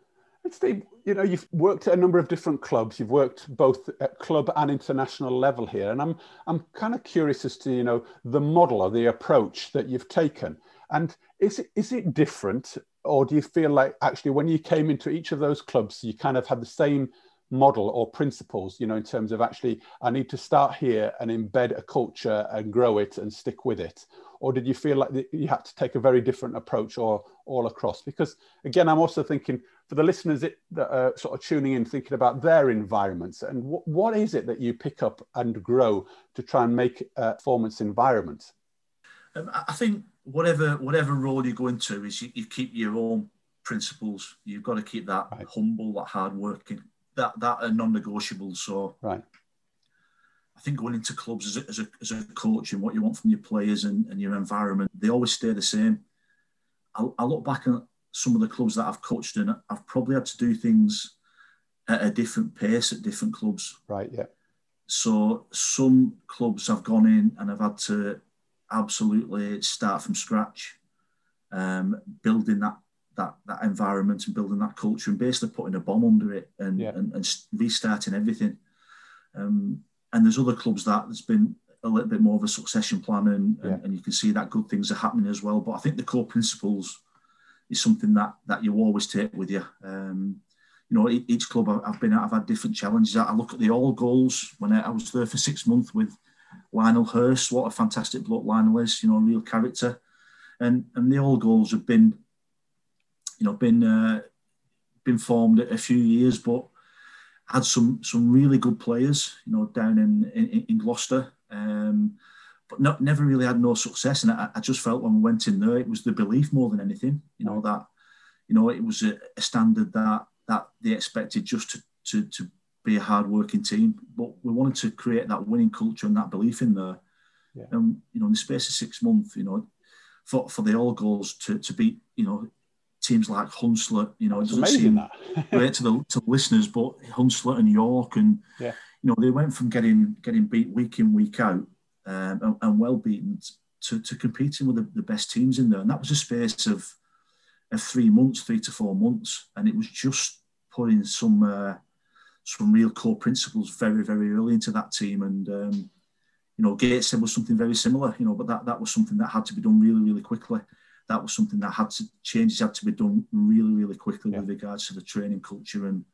And Steve, you know, you've worked at a number of different clubs. You've worked both at club and international level here, and I'm I'm kind of curious as to you know the model or the approach that you've taken. And is it is it different, or do you feel like actually when you came into each of those clubs, you kind of had the same model or principles, you know, in terms of actually, I need to start here and embed a culture and grow it and stick with it? Or did you feel like you had to take a very different approach or all across? Because again, I'm also thinking for the listeners that are sort of tuning in, thinking about their environments and what, what is it that you pick up and grow to try and make a performance environment? Um, I think whatever whatever role you go into is you, you keep your own principles. You've got to keep that right. humble, that hard working that that are non-negotiable. So right. I think going into clubs as a, as a, as a coach and what you want from your players and, and your environment, they always stay the same. I, I look back at some of the clubs that I've coached and I've probably had to do things at a different pace at different clubs. Right. Yeah. So some clubs I've gone in and I've had to absolutely start from scratch, um, building that that that environment and building that culture and basically putting a bomb under it and yeah. and, and, restarting everything. Um, and there's other clubs that there's been a little bit more of a succession plan and, yeah. and, and, you can see that good things are happening as well. But I think the core principles is something that that you always take with you. Um, you know, each club I've been at, I've had different challenges. I look at the All Golds when I was there for six months with Lionel Hurst. What a fantastic bloke Lionel is, you know, a real character. And and the All Golds have been you know, been uh, been formed a few years, but had some some really good players, you know, down in in, in Gloucester. Um, but not, never really had no success, and I, I, just felt when we went in there, it was the belief more than anything. You know that, you know, it was a, a standard that that they expected just to to, to be a hard working team, but we wanted to create that winning culture and that belief in there. Yeah. And you know, in the space of six months, you know, for for the All Golds to to beat, you know, teams like Hunslet, you know, it doesn't seem great to the to the listeners, but Hunslet and York, and yeah. you know, they went from getting getting beat week in week out um, and, and, well beaten to, to competing with the, the, best teams in there, and that was a space of of three months, three to four months, and it was just putting some uh, some real core principles very very early into that team, and um, you know, Gateshead was something very similar, you know, but that that was something that had to be done really really quickly that was something that had to changes had to be done really, really quickly yeah. with regards to the training culture and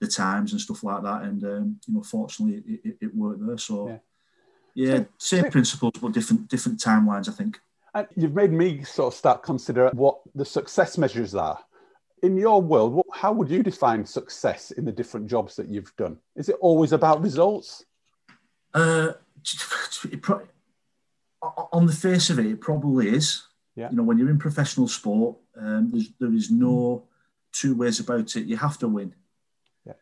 the times and stuff like that. And um, you know, fortunately, it, it, it worked there. So yeah, yeah so, same so, principles but different different timelines, I think. And you've made me sort of start consider what the success measures are. In your world, what, how would you define success in the different jobs that you've done? Is it always about results? Uh, pro- on the face of it, it probably is. Yeah. You know, when you're in professional sport, um, there's, there is no two ways about it. You have to win. Yeah.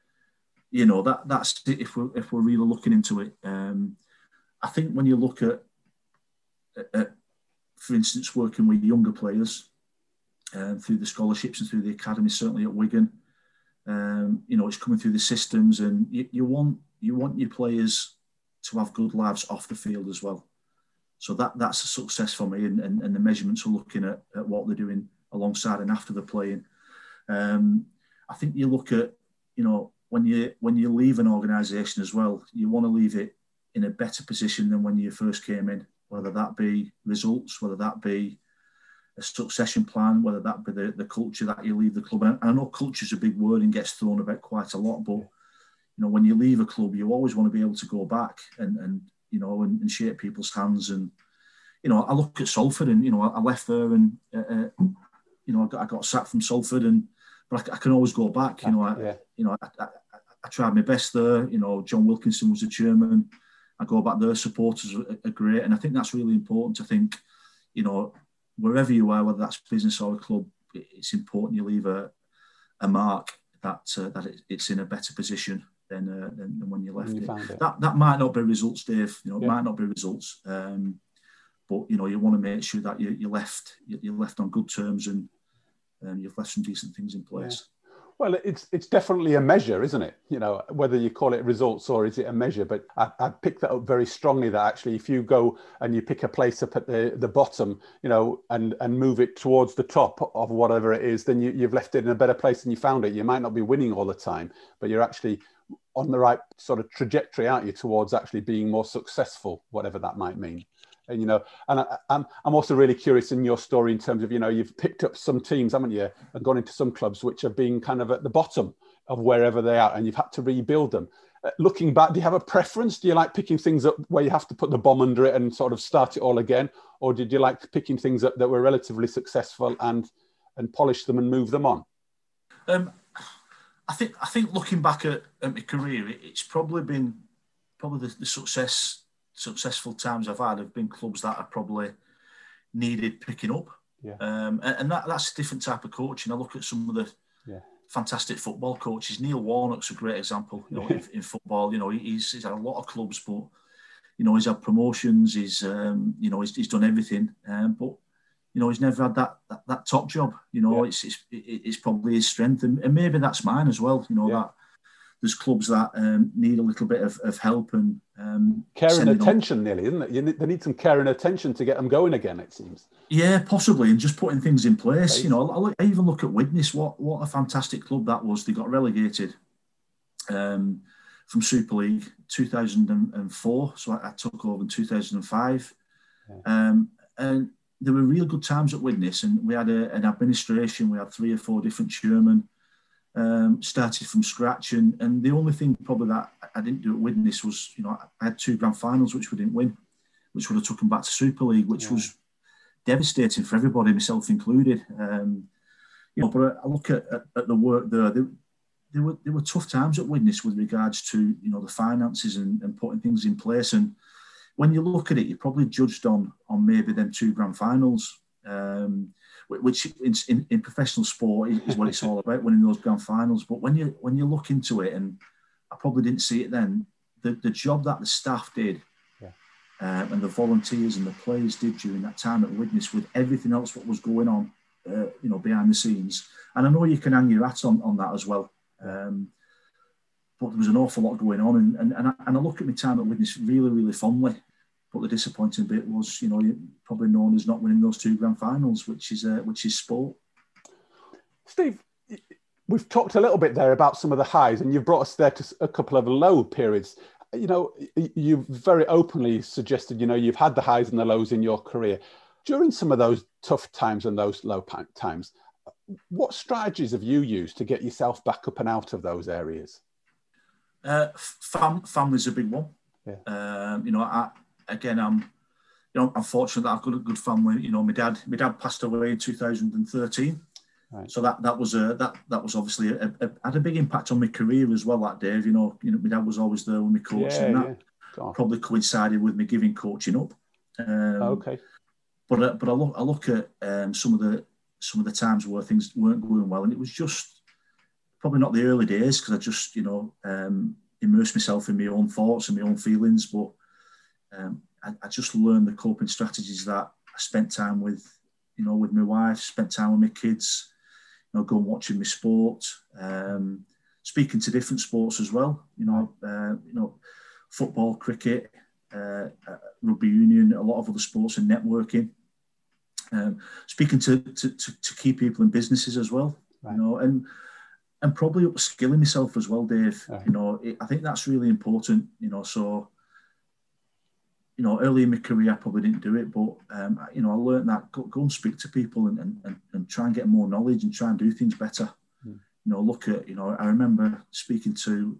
You know that that's it if we're if we're really looking into it. Um, I think when you look at, at, for instance, working with younger players um, through the scholarships and through the academy, certainly at Wigan, um, you know, it's coming through the systems, and you, you want you want your players to have good lives off the field as well. So that that's a success for me, and, and, and the measurements are looking at, at what they're doing alongside and after they're playing. Um, I think you look at, you know, when you when you leave an organisation as well, you want to leave it in a better position than when you first came in. Whether that be results, whether that be a succession plan, whether that be the, the culture that you leave the club. And I know culture is a big word and gets thrown about quite a lot, but you know when you leave a club, you always want to be able to go back and and you know, and, and shake people's hands. And, you know, I look at Salford and, you know, I left there and, uh, uh, you know, I got, I got sacked from Salford and, but I, I can always go back. You know, I, yeah. you know, I, I, I, tried my best there. You know, John Wilkinson was the chairman. I go back. there, supporters are, are great, and I think that's really important. I think, you know, wherever you are, whether that's business or a club, it's important you leave a, a mark that uh, that it's in a better position than, uh, than, than when you left you it. it. That that might not be results, Dave. You know, it Yeah. might not be results. Um, but you know, you want to make sure that you you left you- you're left on good terms and um, you've left some decent things in place. Well, it's it's definitely a measure, isn't it? You know, whether you call it results or is it a measure. But I, I picked that up very strongly. That actually, if you go and you pick a place up at the, the bottom, you know, and and move it towards the top of whatever it is, then you, you've left it in a better place than you found it. You might not be winning all the time, but you're actually on the right sort of trajectory, aren't you, towards actually being more successful, whatever that might mean. And, you know, and I, I'm, I'm also really curious in your story in terms of, you know, you've picked up some teams, haven't you, and gone into some clubs which have been kind of at the bottom of wherever they are, and you've had to rebuild them. Uh, looking back, do you have a preference? Do you like picking things up where you have to put the bomb under it and sort of start it all again, or did you like picking things up that were relatively successful and and polish them and move them on? Um, I think I think looking back at, at my career, it, it's probably been probably the, the success successful times I've had have been clubs that have probably needed picking up. Yeah. Um, and, and that, that's a different type of coaching. I look at some of the Yeah. fantastic football coaches. Neil Warnock's a great example. You know, in, in football, you know, he's, he's had a lot of clubs, but you know, he's had promotions. He's um, you know, he's, he's done everything. Um, but you know, he's never had that that, that top job. You know, Yeah. it's, it's it's probably his strength, and, and maybe that's mine as well. You know Yeah. that there's clubs that um, need a little bit of, of help and um, Care and sending on- attention, nearly, isn't it? You need, they need some care and attention to get them going again. It seems. Yeah, possibly, and just putting things in place. Right. You know, I, I even look at Widnes. What what a fantastic club that was. They got relegated um, from Super League 2004. So I, I took over in 2005, Yeah. um, and there were really good times at Widnes. And we had a, an administration. We had three or four different chairmen. Um, started from scratch, and and the only thing probably that I didn't do at Widnes was, you know, I had two grand finals which we didn't win, which would have took them back to Super League, which Yeah. was devastating for everybody, myself included. Um, you know, but I look at, at, at the work there. There, there were there were tough times at Widnes with regards to you know the finances and, and putting things in place. And when you look at it, you're probably judged on on maybe them two grand finals, um, which in, in, in professional sport is, what it's all about, winning those grand finals. But when you when you look into it, and I probably didn't see it then, the, the job that the staff did um, and the volunteers and the players did during that time at Widnes, with everything else what was going on, uh, you know, behind the scenes. And I know you can hang your hat on, on that as well. Um, but there was an awful lot going on. And, and, and, I, and I look at my time at Widnes really, really fondly. But the disappointing bit was, you know, you're probably known as not winning those two grand finals, which is uh, which is sport. Steve, we've talked a little bit there about some of the highs, and you've brought us there to a couple of low periods. You know, you've very openly suggested, you know, you've had the highs and the lows in your career. During some of those tough times and those low times, what strategies have you used to get yourself back up and out of those areas? Uh, fam, family's a big one. Yeah. Um, you know, I, again, I'm, you know, I'm fortunate that I've got a good family. You know, my dad, my dad passed away in 2013. Right. So that that was a that that was obviously a, a, had a big impact on my career as well. That Dave, you know, you know, my dad was always there with me coaching. and that on. probably coincided with me giving coaching up. Um, Okay. but uh, but I look I look at um, some of the some of the times where things weren't going well, and it was just probably not the early days because I just you know um, immersed myself in my own thoughts and my own feelings. But um, I, I just learned the coping strategies that I spent time with, you know, with my wife, spent time with my kids, you know, going watching my sport, um, speaking to different sports as well. You know, uh, you know, football, cricket, uh, uh, rugby union, a lot of other sports, and networking. Um, speaking to, to, to, to key people in businesses as well, Right. you know, and and probably upskilling myself as well, Dave. Right. You know, it, I think that's really important. You know, so you know, early in my career, I probably didn't do it, but um, you know, I learned that go, go and speak to people and, and, and, try and get more knowledge and try and do things better. Hmm. You know, look at you know, I remember speaking to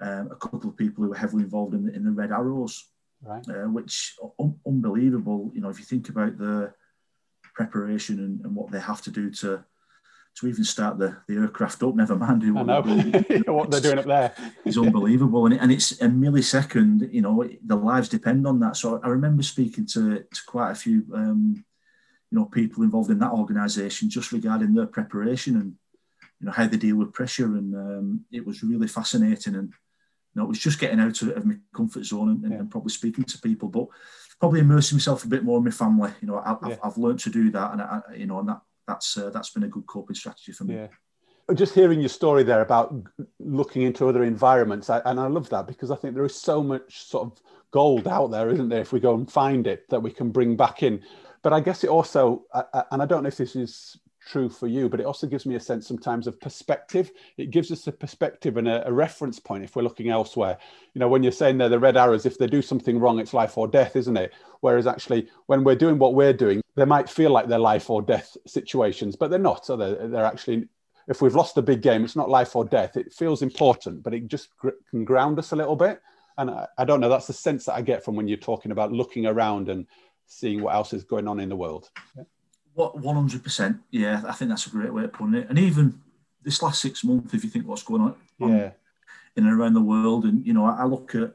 um, a couple of people who were heavily involved in the, in the Red Arrows, Right. uh, which un- unbelievable. You know, if you think about the preparation and, and what they have to do to to even start the, the aircraft up, never mind know what they're doing up there. it's unbelievable, and, it, and it's a millisecond. You know, the lives depend on that. So I remember speaking to, to quite a few, um, you know, people involved in that organisation just regarding their preparation and you know how they deal with pressure, and um, it was really fascinating. And you know, it was just getting out of, of my comfort zone and, yeah. and, probably speaking to people, but probably immersing myself a bit more in my family. You know, I, have I've learned to do that, and I, you know, and that that's uh, that's been a good coping strategy for me. Yeah. Just hearing your story there about looking into other environments, I, and I love that because I think there is so much sort of gold out there, isn't there? If we go and find it, that we can bring back in. But I guess it also, and I don't know if this is true for you, but it also gives me a sense sometimes of perspective. It gives us a perspective and a, a, reference point if we're looking elsewhere. You know, when you're saying they're the red arrows, if they do something wrong, it's life or death, isn't it? Whereas actually, when we're doing what we're doing, they might feel like they're life or death situations, but they're not. So they're, they're actually, if we've lost a big game, it's not life or death. It feels important, but it just gr- can ground us a little bit. And I, I don't know, that's the sense that I get from when you're talking about looking around and seeing what else is going on in the world. Yeah. What one hundred percent? Yeah, I think that's a great way of putting it. And even this last six months, if you think what's going on, yeah. in and around the world, and you know, I, I look at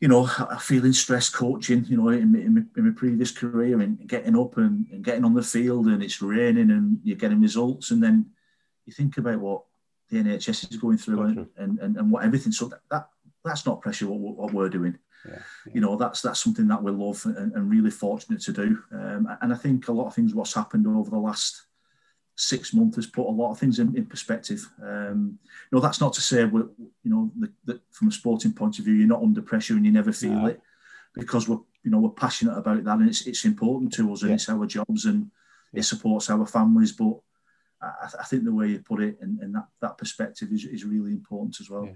you know, feeling stressed coaching, you know, in, in, in my previous career and getting up and, and, getting on the field and it's raining and you're getting results. And then you think about what the NHS is going through and, and, and, and, what everything. So that, that that's not pressure what, what we're doing. Yeah, yeah. You know, that's that's something that we love and, and really fortunate to do. Um, and I think a lot of things what's happened over the last six months has put a lot of things in, in perspective. Um, you know, that's not to say we're, you know, that from a sporting point of view, you're not under pressure and you never feel no. it because we're, you know, we're passionate about that and it's, it's important to us and yeah. it's our jobs and it supports our families. But I, I, think the way you put it and, and that, that perspective is, is really important as well.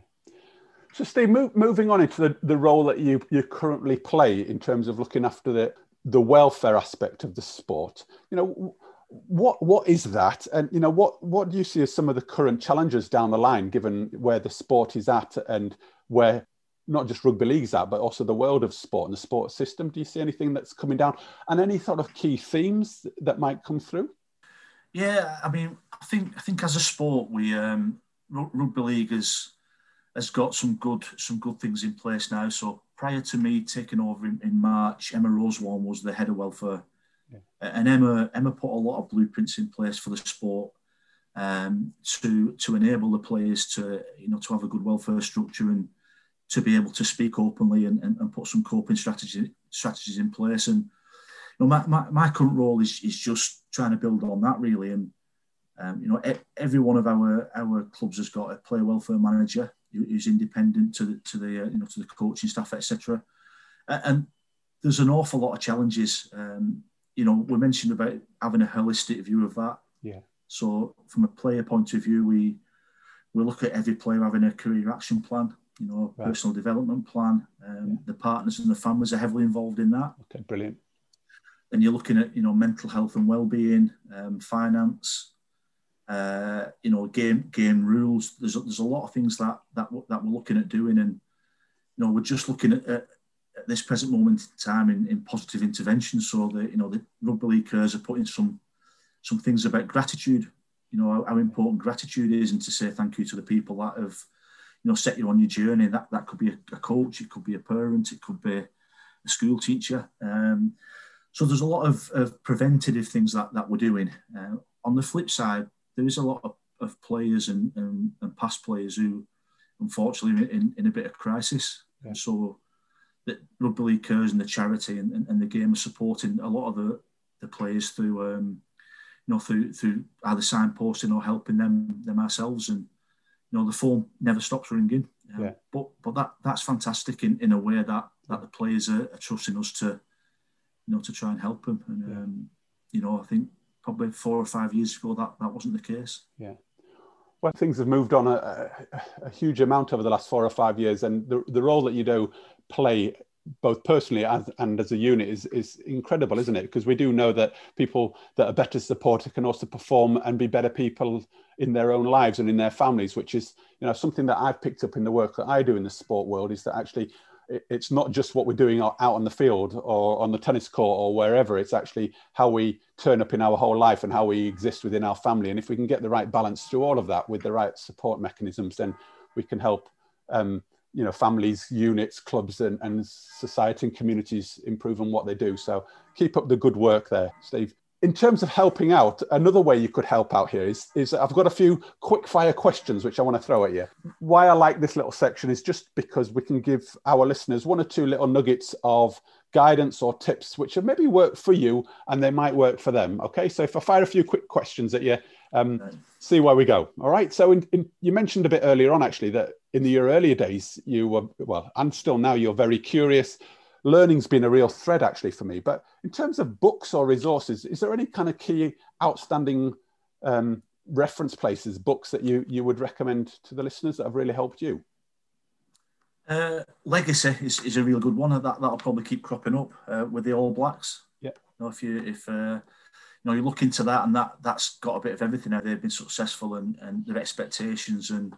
So, Steve, move, moving on into the, the role that you, you currently play in terms of looking after the, the welfare aspect of the sport, you know, what what is that, and you know, what what do you see as some of the current challenges down the line, given where the sport is at and where not just rugby league's at, but also the world of sport and the sport system? Do you see anything that's coming down, and any sort of key themes that might come through? Yeah, I mean, I think I think as a sport, we um, rugby league is has got some good some good things in place now. So prior to me taking over in, in March, Emma Rosewarne was the head of welfare, yeah. and Emma Emma put a lot of blueprints in place for the sport um, to to enable the players to you know to have a good welfare structure and to be able to speak openly and, and, and put some coping strategy, strategies in place. And you know my, my, my current role is is just trying to build on that really and. Um, you know, every one of our our clubs has got a player welfare manager who's independent to the, to the uh, you know to the coaching staff, etc. And there's an awful lot of challenges. Um, you know, we mentioned about having a holistic view of that. Yeah. So from a player point of view, we we look at every player having a career action plan. You know, right. personal development plan. Um, yeah. The partners and the families are heavily involved in that. Okay, brilliant. And you're looking at you know mental health and well-being, um, finance, uh, you know, game game rules. There's a, there's a lot of things that that that we're looking at doing, and you know, we're just looking at, at, at this present moment in time in, in positive intervention. So that you know, the rugby league cares are putting some some things about gratitude. You know, how, how, important gratitude is, and to say thank you to the people that have you know set you on your journey. That that could be a, a coach, it could be a parent, it could be a school teacher. Um, so there's a lot of, of preventative things that, that we're doing. Uh, on the flip side, there is a lot of, of players and, and, and, past players who, unfortunately, in, in a bit of crisis. Yeah. And so, that rugby league cares and the charity and, and, and, the game are supporting a lot of the, the players through, um, you know, through through either signposting or helping them them ourselves. And you know, the phone never stops ringing. Um, yeah. But but that that's fantastic in, in a way that that the players are, are trusting us to, you know, to try and help them. And yeah. um, you know, I think probably four or five years ago that that wasn't the case. Yeah. Well, things have moved on a, a, a, huge amount over the last four or five years, and the, the role that you do play both personally as, and as a unit is, is incredible, isn't it? Because we do know that people that are better supported can also perform and be better people in their own lives and in their families, which is you know something that I've picked up in the work that I do in the sport world is that actually it's not just what we're doing out on the field or on the tennis court or wherever. It's actually how we turn up in our whole life and how we exist within our family. And if we can get the right balance through all of that with the right support mechanisms, then we can help. Um, you know, families, units, clubs, and, and society and communities improve on what they do. So keep up the good work there, Steve in terms of helping out, another way you could help out here is, is I've got a few quick fire questions which I want to throw at you. Why I like this little section is just because we can give our listeners one or two little nuggets of guidance or tips which have maybe worked for you and they might work for them. Okay, so if I fire a few quick questions at you, um, see where we go. All right. So in, in, you mentioned a bit earlier on actually that in the, your earlier days you were well, and still now you're very curious learning's been a real thread actually for me. But in terms of books or resources, is there any kind of key outstanding um, reference places, books that you you would recommend to the listeners that have really helped you? Uh, Legacy is, is a real good one. That that'll probably keep cropping up uh, with the All Blacks. Yeah. You know, if you if uh, you know you look into that and that that's got a bit of everything. How they've been successful and and their expectations and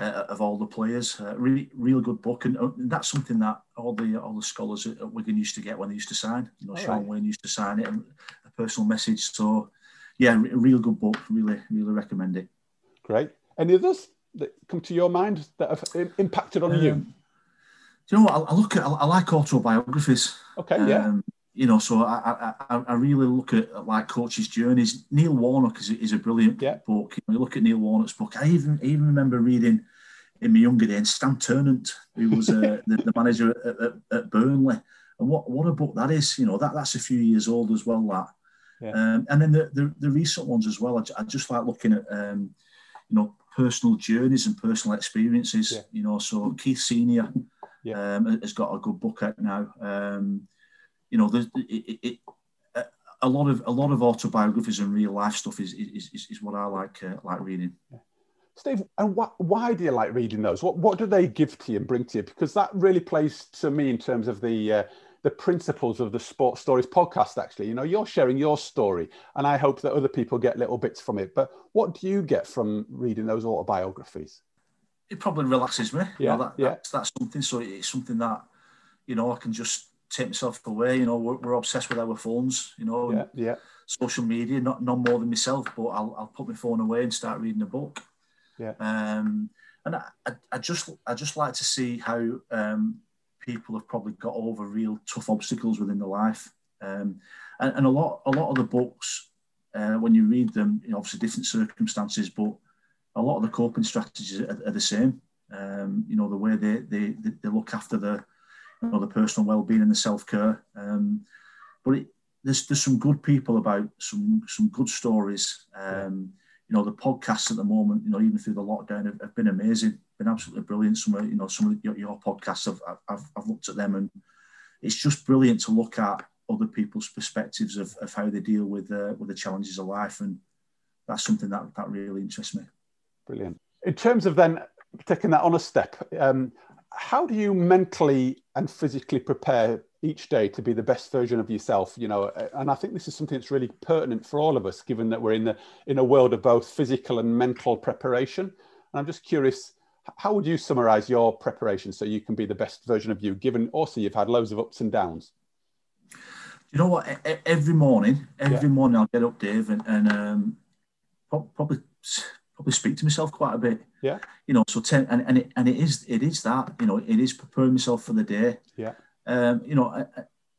uh, of all the players. Uh, really, really good book, and, uh, that's something that all the all the scholars at Wigan used to get when they used to sign. You know, all Shaun right. Wane used to sign it, and a personal message. So, yeah, a real good book. Really, really recommend it. Great. Any others that come to your mind that have impacted on um, you? Do you know what? I, I look at. I, I, like autobiographies. Okay. Um, yeah you know, so I, I, I really look at like coaches' journeys. Neil Warnock is, is a brilliant yeah. book. You, know, you look at Neil Warnock's book. I even even remember reading in my younger days Stan Ternent, who was uh, the, the, manager at, at, at, Burnley, and what what a book that is. You know, that that's a few years old as well. That, yeah. um, and then the, the, the recent ones as well. I, I just like looking at um, you know personal journeys and personal experiences. Yeah. You know, so Keith Senior um, has got a good book out now. Um, you know, it, it, it, a lot of a lot of autobiographies and real life stuff is is, is, is what I like uh, like reading. Steve, and what, why do you like reading those? What what do they give to you and bring to you? Because that really plays to me in terms of the uh, the principles of the Sports Stories podcast. Actually, you know, you're sharing your story, and I hope that other people get little bits from it. But what do you get from reading those autobiographies? It probably relaxes me. Yeah, you know, that, yeah. That's, that's something. So it's something that you know I can just take myself away. You know, we're, we're obsessed with our phones. You know, yeah, yeah. social media. Not not more than myself, but I'll I'll put my phone away and start reading a book. Yeah. Um, and I, I, I just I just like to see how um, people have probably got over real tough obstacles within their life. Um, and, and a lot a lot of the books, uh, when you read them, you know, obviously different circumstances, but a lot of the coping strategies are, are the same. Um, you know, the way they, they, they look after the know, the personal well-being and the self-care. Um, but it, there's there's some good people about some some good stories. Um, you know, the podcasts at the moment, you know, even through the lockdown, have, have been amazing, been absolutely brilliant. Some of you know some of your, your podcasts, I've, I've, I've looked at them, and it's just brilliant to look at other people's perspectives of, of how they deal with uh, with the challenges of life, and that's something that that really interests me. Brilliant. In terms of then taking that on a step, um, how do you mentally and physically prepare each day to be the best version of yourself you know? And i think this is something that's really pertinent for all of us given that we're in the in a world of both physical and mental preparation. And i'm just curious how would you summarize your preparation so you can be the best version of you given also you've had loads of ups and downs? You know what? Every morning every yeah. morning i'll get up dave and, and um, probably probably speak to myself quite a bit. Yeah. You know, so ten, and, and it and it is it is that you know it is preparing myself for the day. Yeah. Um, you know,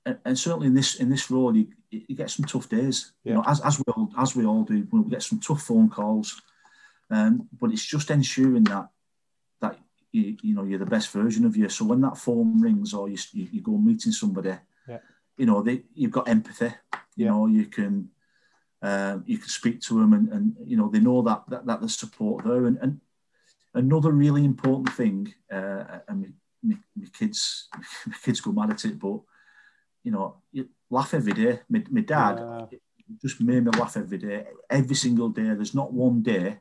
and, and certainly in this in this role, you, you get some tough days. Yeah. You know, as, as we all as we all do, we get some tough phone calls. Um, but it's just ensuring that that you, you know you're the best version of you. So when that phone rings or you you, you go meeting somebody, yeah. you know they, you've got empathy. You yeah. know you can um, you can speak to them and, and you know they know that that, that there's support there. And, and another really important thing uh, and my, my, kids my kids go mad at it but you know you laugh every day. My, my dad yeah. just made me laugh every day every single day. There's not one day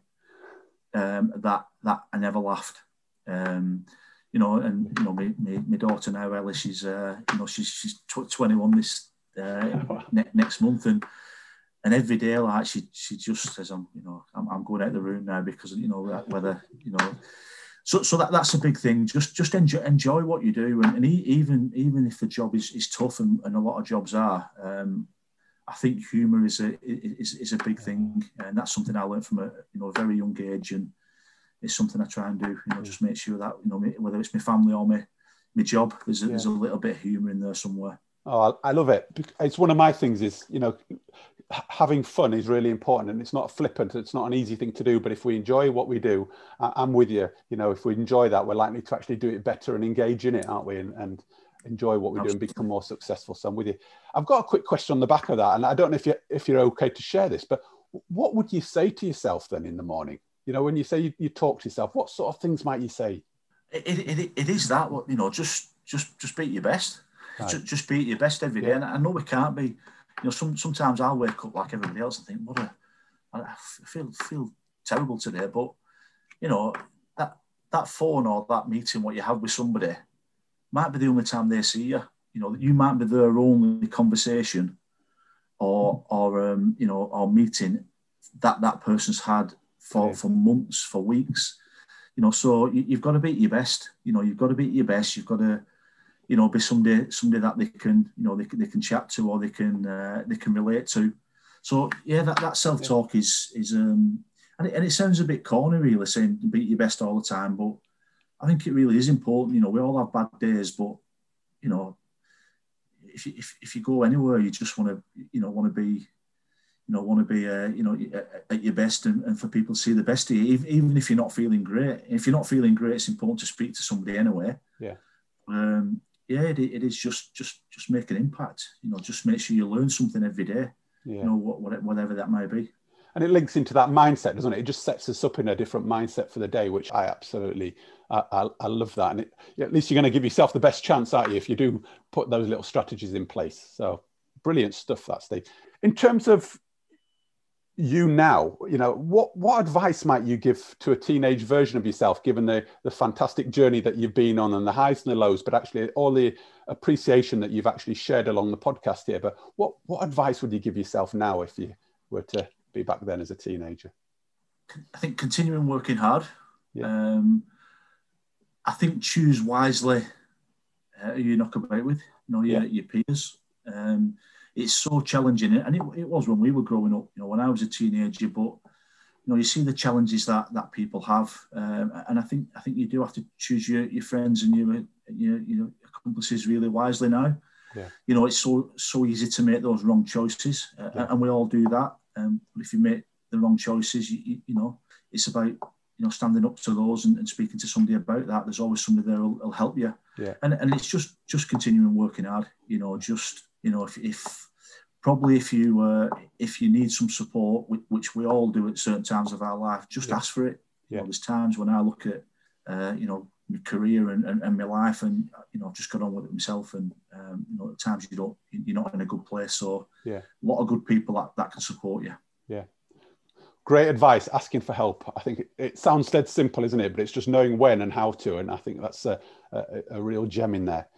um, that that I never laughed. Um, you know and you know my, my, my daughter now Ellie she's uh, you know she's she's 21 this uh, ne- next month. And and every day like she she just says I'm you know I'm, I'm going out of the room now because you know whether you know so so that, that's a big thing. Just just enjoy enjoy what you do, and, and even even if the job is, is tough, and, and a lot of jobs are, um, I think humour is a is, is a big thing, and that's something I learned from a you know a very young age, and it's something I try and do. You know, just make sure that you know whether it's my family or my my job, there's a, yeah. there's a little bit of humour in there somewhere. Oh, I love it. It's one of my things. Is you know, having fun is really important, and it's not flippant. It's not an easy thing to do. But if we enjoy what we do, I'm with you. You know, if we enjoy that, we're likely to actually do it better and engage in it, aren't we? And, and enjoy what we do and become more successful. So I'm with you. I've got a quick question on the back of that, and I don't know if you're if you're okay to share this, but what would you say to yourself then in the morning? You know, when you say you, you talk to yourself, what sort of things might you say? It, it, it is that you know, just just just be your best. Right. Just, just be your best every day. Yeah. And I know we can't be. You know, some sometimes I'll wake up like everybody else and think, what a, I feel feel terrible today. But you know, that that phone or that meeting what you have with somebody might be the only time they see you. You know, you might be their only conversation or or um, you know or meeting that that person's had for yeah. for months, for weeks. You know, so you, have got to be at your best. You know, you've got to be at your best. You've got to, you know, be somebody somebody that they can you know they, they can chat to or they can uh, they can relate to. So yeah, that, that self talk yeah. is is um and it, and it sounds a bit corny really saying beat your best all the time, but I think it really is important. You know, we all have bad days, but you know, if you, if, if you go anywhere, you just want to you know want to be you know want to be uh, you know at your best and, and, for people to see the best of you, even if you're not feeling great. If you're not feeling great, it's important to speak to somebody anyway. Yeah. Um, yeah, it, it is just just just make an impact. You know, just make sure you learn something every day. Yeah. You know, what, whatever that may be and it links into that mindset doesn't it it just sets us up in a different mindset for the day which i absolutely i, I, I love that and it, at least you're going to give yourself the best chance aren't you if you do put those little strategies in place so brilliant stuff that steve in terms of you now you know what what advice might you give to a teenage version of yourself given the the fantastic journey that you've been on and the highs and the lows but actually all the appreciation that you've actually shared along the podcast here but what what advice would you give yourself now if you were to be back then as a teenager? I think continuing working hard. Yeah. Um, I think choose wisely uh, who you knock about with, you know, your, yeah. your peers. Um, it's so challenging, and it, it was when we were growing up. You know, when I was a teenager, but you know, you see the challenges that that people have, um, and I think I think you do have to choose your, your friends and your your you know accomplices really wisely now. Yeah. You know, it's so so easy to make those wrong choices, uh, yeah. and we all do that. Um, but if you make the wrong choices, you, you, you, know, it's about you know standing up to those and, and speaking to somebody about that. There's always somebody there who'll, help you. Yeah. And and it's just just continuing working hard. You know, just you know if, if probably if you uh, if you need some support, which we all do at certain times of our life, just yeah. ask for it. Yeah. You know, there's times when I look at uh, you know my career and, and, and, my life and you know I've just got on with it myself and um, you know at times you don't you're not in a good place. So yeah. a lot of good people that, that can support you. Yeah. Great advice asking for help. I think it, it sounds dead simple isn't it? But it's just knowing when and how to and I think that's a, a, a real gem in there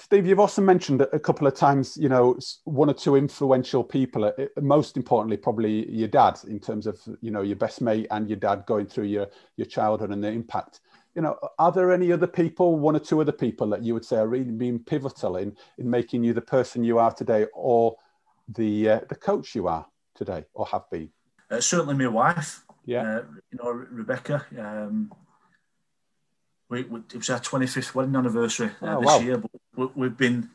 Steve, you've also mentioned a couple of times, you know, one or two influential people. Uh, most importantly, probably your dad, in terms of you know your best mate and your dad going through your your childhood and the impact you know, are there any other people, one or two other people that you would say are really being pivotal in in making you the person you are today, or the uh, the coach you are today, or have been? Uh, certainly, my wife. Yeah. Uh, you know, Rebecca. Um, we, we, it was our 25th wedding anniversary uh, oh, this wow. year, but we, have been,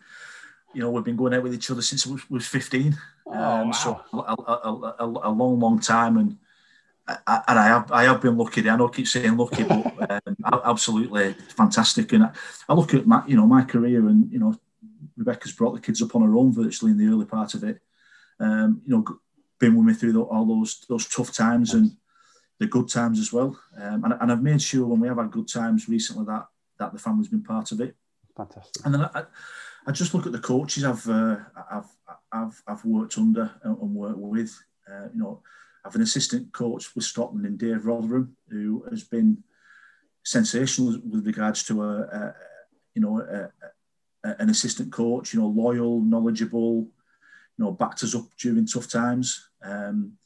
you know, we've been going out with each other since we was 15. Oh, um, wow. So a, a, a, a, long, long time, and I, and I have I have been lucky. I know I keep saying lucky, but um, absolutely fantastic. And I, I, look at my you know my career, and you know Rebecca's brought the kids up on her own virtually in the early part of it. Um, you know, been with me through the, all those those tough times and the good times as well. Um, and, and I've made sure when we have had good times recently that that the family's been part of it. Fantastic. And then I, I just look at the coaches I've uh, I've, I've I've worked under and worked with. Uh, you know I have an assistant coach with Scotland in Dave Rotherham, who has been sensational with regards to a, a you know a, a, an assistant coach. You know, loyal, knowledgeable. You know, backed us up during tough times. Um,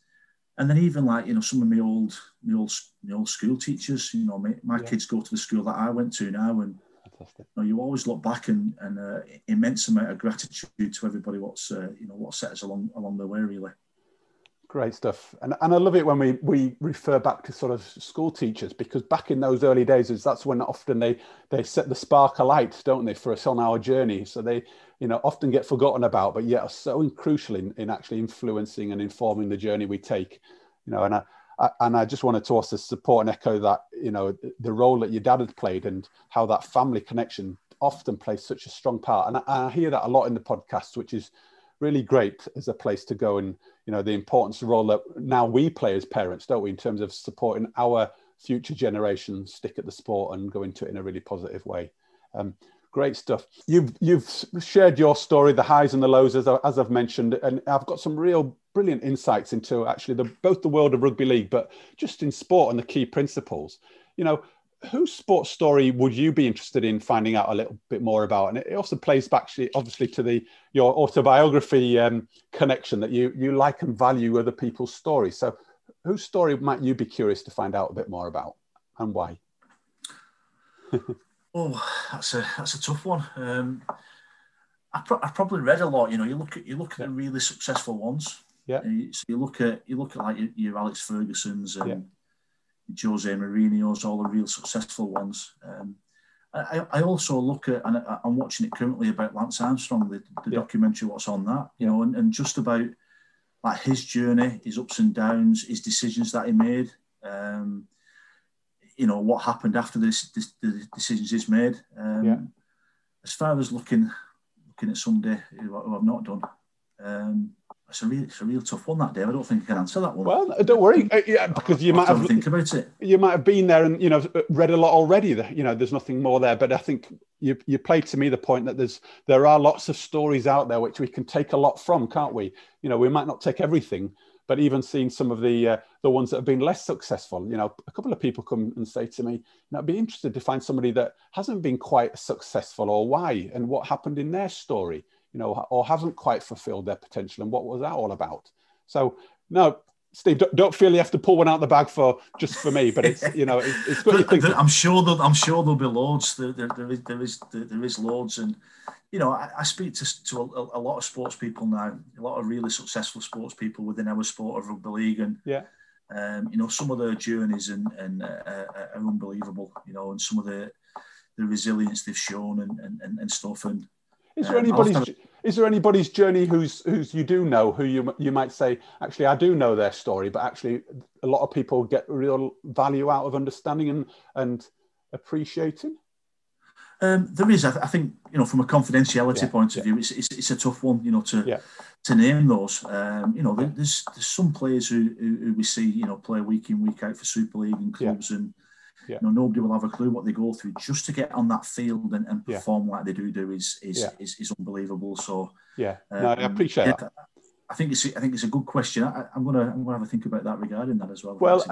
and then even like you know some of my old my old my old school teachers you know my, my yeah. kids go to the school that i went to now and you, know, you always look back and, and uh, immense amount of gratitude to everybody what's uh, you know what set us along along the way really Great stuff. And, and I love it when we, we refer back to sort of school teachers because back in those early days, is that's when often they, they set the spark alight, don't they, for us on our journey. So they, you know, often get forgotten about, but yet are so crucial in, in actually influencing and informing the journey we take. You know, and I, I, and I just wanted to also support and echo that, you know, the role that your dad had played and how that family connection often plays such a strong part. And I, I hear that a lot in the podcast, which is really great as a place to go and you know the importance role that now we play as parents don't we in terms of supporting our future generations stick at the sport and go into it in a really positive way um, great stuff you've you've shared your story the highs and the lows as, as i've mentioned and i've got some real brilliant insights into actually the, both the world of rugby league but just in sport and the key principles you know whose sports story would you be interested in finding out a little bit more about? And it also plays back, actually, obviously, to the your autobiography um, connection that you you like and value other people's stories. So, whose story might you be curious to find out a bit more about, and why? oh, that's a that's a tough one. Um, I pro- I've probably read a lot. You know, you look at you look at yeah. the really successful ones. Yeah. So you look at you look at like your, your Alex Ferguson's and. Yeah Jose Mourinho's, all the real successful ones. Um, I, I, also look at, and I'm watching it currently about Lance Armstrong, the, the yeah. documentary, what's on that, you know, and, and just about like his journey, his ups and downs, his decisions that he made, um, you know, what happened after this, this the decisions he's made. Um, yeah. As far as looking looking at somebody who, I've not done, um, it's a real, it's a real tough one that day. I don't think I can answer that one. Well, don't worry, uh, yeah, because you might have think about it. You might have been there and you know read a lot already. That you know, there's nothing more there. But I think you you played to me the point that there's there are lots of stories out there which we can take a lot from, can't we? You know, we might not take everything, but even seeing some of the uh, the ones that have been less successful. You know, a couple of people come and say to me, you know, I'd be interested to find somebody that hasn't been quite successful or why and what happened in their story you know, or hasn't quite fulfilled their potential, and what was that all about? So, no, Steve, don't, don't feel you have to pull one out the bag for just for me, but it's you know, it's, it's good. I'm sure that I'm sure there'll be loads. There, there, there is there is there is loads, and you know, I, I speak to, to a, a, lot of sports people now, a lot of really successful sports people within our sport of rugby league, and yeah. Um, you know, some of their journeys and, and uh, uh are unbelievable. You know, and some of the the resilience they've shown and, and, and stuff. And is there um, anybody's is there anybody's journey who's who's you do know who you you might say actually I do know their story, but actually a lot of people get real value out of understanding and and appreciating. Um, there is, I, th- I, think, you know, from a confidentiality yeah, point of yeah. view, it's, it's, it's, a tough one, you know, to yeah. to name those. Um, you know, there's there's some players who, who, who, we see, you know, play week in week out for Super League and clubs, and. You know, nobody will have a clue what they go through just to get on that field and, and perform like they do do is is, is, is unbelievable. So yeah, um, no, I appreciate that. I think it's I think it's a good question. I, am gonna I'm gonna have a think about that regarding that as well. Well,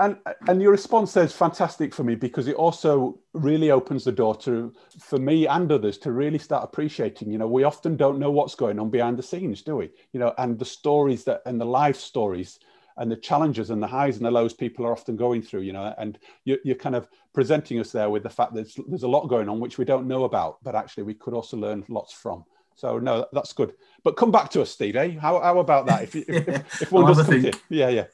and and your response there is fantastic for me because it also really opens the door to for me and others to really start appreciating. You know, we often don't know what's going on behind the scenes, do we? You know, and the stories that and the life stories and the challenges and the highs and the lows people are often going through, you know, and you're, you're kind of presenting us there with the fact that there's, there's a lot going on which we don't know about, but actually we could also learn lots from. So no, that's good. But come back to us, Steve. Eh? How, how about that? If, if, if, if one does come to, yeah, yeah.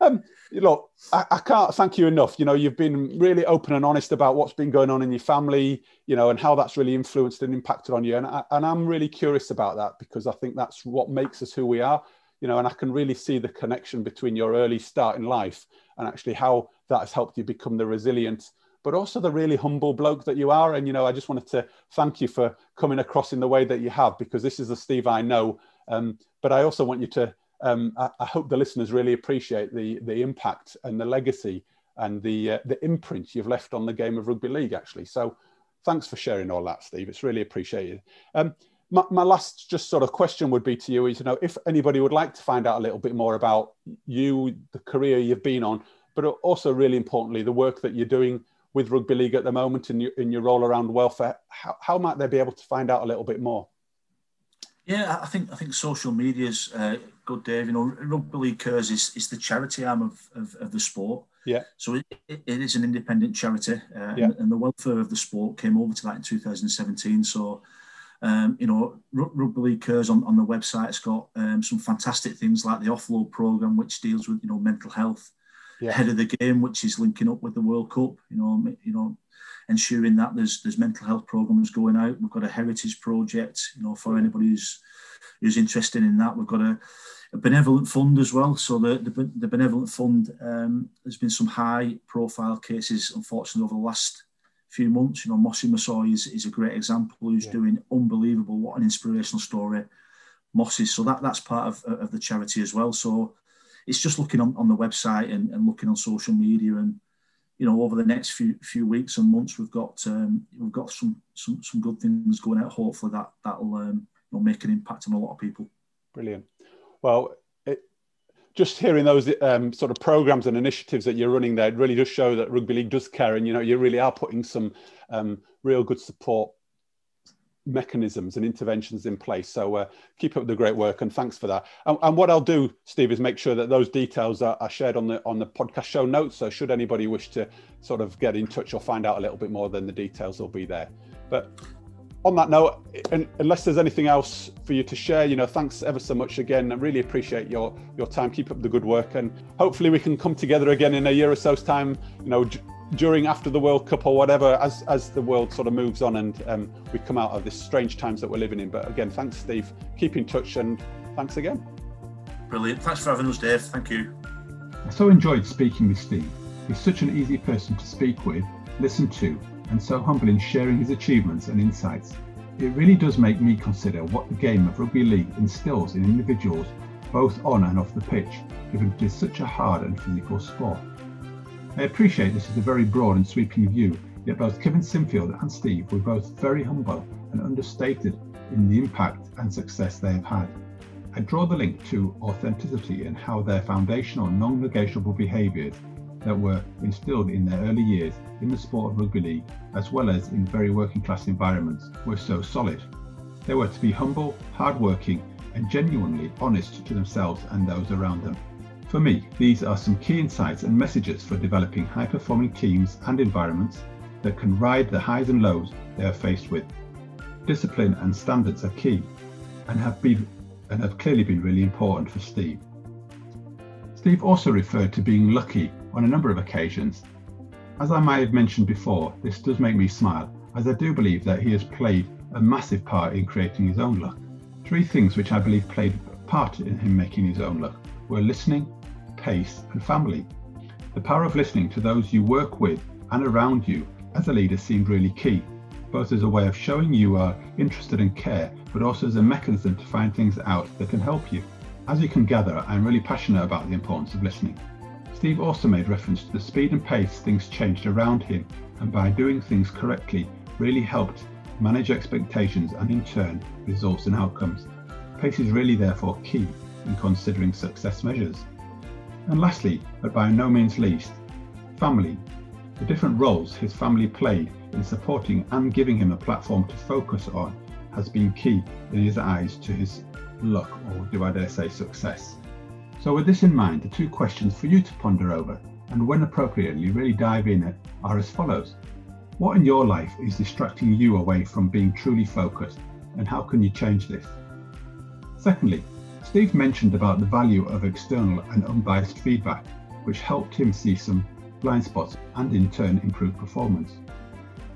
Um, look, I, I, can't thank you enough. You know, you've been really open and honest about what's been going on in your family, you know, and how that's really influenced and impacted on you. And, I, and I'm really curious about that because I think that's what makes us who we are you know, and I can really see the connection between your early start in life and actually how that has helped you become the resilient, but also the really humble bloke that you are. And, you know, I just wanted to thank you for coming across in the way that you have, because this is the Steve I know. Um, but I also want you to, um, I, I, hope the listeners really appreciate the, the impact and the legacy and the, uh, the imprint you've left on the game of rugby league, actually. So thanks for sharing all that, Steve. It's really appreciated. Um, my, my last just sort of question would be to you is, you know, if anybody would like to find out a little bit more about you, the career you've been on, but also really importantly, the work that you're doing with rugby league at the moment in your, in your role around welfare, how, how might they be able to find out a little bit more? Yeah, I think I think social media's uh, good, Dave. You know, Rugby League Cares is, is the charity arm of, of, of the sport. Yeah. So it, it, is an independent charity, uh, Yeah. and, and the welfare of the sport came over to that in 2017. So, um, you know, Ru- Rugby League Cares on, on the website, it's got um, some fantastic things like the offload program, which deals with you know mental health Yeah. ahead of the game, which is linking up with the World Cup. You know, you know, ensuring that there's there's mental health programs going out. We've got a heritage project. You know, for anybody who's who's interested in that, we've got a, a benevolent fund as well. So the the, the benevolent fund, um, there's been some high profile cases, unfortunately, over the last few months. You know, Mossy Masoe is, is a great example who's Yeah. doing unbelievable. What an inspirational story, Mossy. So that that's part of, of the charity as well. So it's just looking on, on the website and, and looking on social media and you know over the next few few weeks and months we've got um, we've got some, some some good things going out hopefully that that'll um, you know, make an impact on a lot of people Brilliant. Well, it, just hearing those um, sort of programs and initiatives that you're running there it really does show that rugby league does care, and you know you really are putting some um, real good support mechanisms and interventions in place. So uh, keep up the great work, and thanks for that. And, and what I'll do, Steve, is make sure that those details are, are shared on the on the podcast show notes. So should anybody wish to sort of get in touch or find out a little bit more, then the details will be there. But on that note, unless there's anything else for you to share, you know, thanks ever so much again. I really appreciate your your time. Keep up the good work, and hopefully we can come together again in a year or so's time. You know, during after the World Cup or whatever, as as the world sort of moves on and um, we come out of this strange times that we're living in. But again, thanks, Steve. Keep in touch, and thanks again. brilliant thanks for having us Dave thank you I so enjoyed speaking with Steve. He's such an easy person to speak with, listen to, and so humble in sharing his achievements and insights. It really does make me consider what the game of rugby league instills in individuals, both on and off the pitch, given it is such a hard and physical sport. I appreciate this is a very broad and sweeping view, yet both Kevin Sinfield and Steve were both very humble and understated in the impact and success they have had. I draw the link to authenticity and how their foundational non negotiable behaviours that were instilled in their early years in the sport of rugby league, as well as in very working class environments, were so solid. They were to be humble, hardworking, and genuinely honest to themselves and those around them. For me, these are some key insights and messages for developing high performing teams and environments that can ride the highs and lows they are faced with. Discipline and standards are key and have been and have clearly been really important for Steve. Steve also referred to being lucky on a number of occasions. As I might have mentioned before, this does make me smile, as I do believe that he has played a massive part in creating his own luck. Three things which I believe played a part in him making his own luck were listening, pace, and family. The power of listening to those you work with and around you as a leader seemed really key, both as a way of showing you are interested and care, but also as a mechanism to find things out that can help you. As you can gather, I'm really passionate about the importance of listening. Steve also made reference to the speed and pace things changed around him, and by doing things correctly, really helped manage expectations and in turn results and outcomes. Pace is really therefore key in considering success measures. And lastly, but by no means least, family. The different roles his family played in supporting and giving him a platform to focus on has been key in his eyes to his luck, or do I dare say success. So, with this in mind, the two questions for you to ponder over and when appropriately really dive in at are as follows What in your life is distracting you away from being truly focused, and how can you change this? Secondly, Steve mentioned about the value of external and unbiased feedback, which helped him see some blind spots and in turn improve performance.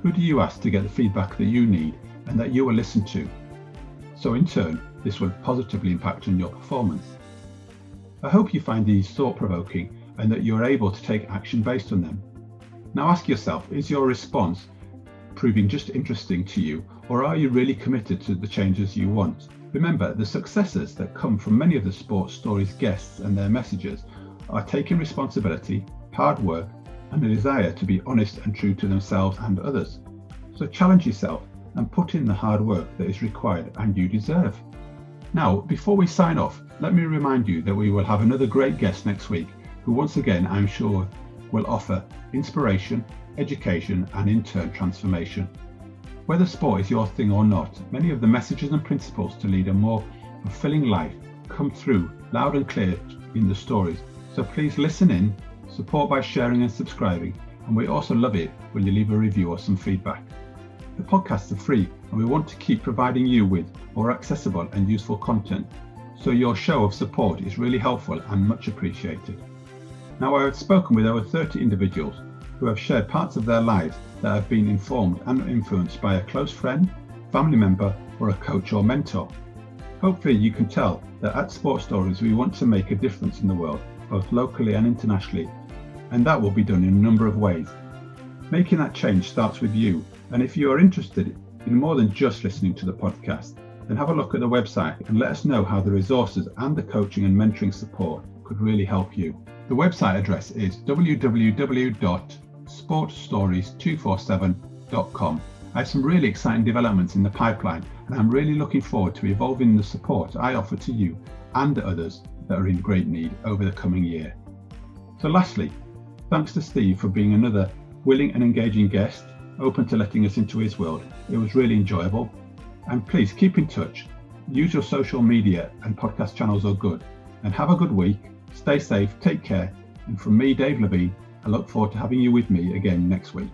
Who do you ask to get the feedback that you need and that you will listen to? So, in turn, this will positively impact on your performance. I hope you find these thought provoking and that you're able to take action based on them. Now, ask yourself is your response proving just interesting to you, or are you really committed to the changes you want? Remember, the successes that come from many of the sports stories guests and their messages are taking responsibility, hard work, and a desire to be honest and true to themselves and others. So challenge yourself and put in the hard work that is required and you deserve. Now, before we sign off, let me remind you that we will have another great guest next week who, once again, I'm sure will offer inspiration, education, and in turn transformation. Whether sport is your thing or not, many of the messages and principles to lead a more fulfilling life come through loud and clear in the stories. So please listen in, support by sharing and subscribing, and we also love it when you leave a review or some feedback. The podcasts are free, and we want to keep providing you with more accessible and useful content, so your show of support is really helpful and much appreciated. Now, I have spoken with over 30 individuals who have shared parts of their lives that have been informed and influenced by a close friend, family member, or a coach or mentor. Hopefully, you can tell that at Sports Stories we want to make a difference in the world, both locally and internationally, and that will be done in a number of ways. Making that change starts with you, and if you are interested in more than just listening to the podcast, then have a look at the website and let us know how the resources and the coaching and mentoring support could really help you. The website address is www.sportstories247.com. I have some really exciting developments in the pipeline, and I'm really looking forward to evolving the support I offer to you and others that are in great need over the coming year. So, lastly, thanks to Steve for being another willing and engaging guest, open to letting us into his world. It was really enjoyable. And please keep in touch. Use your social media and podcast channels are good. And have a good week Stay safe, take care, and from me, Dave Levine, I look forward to having you with me again next week.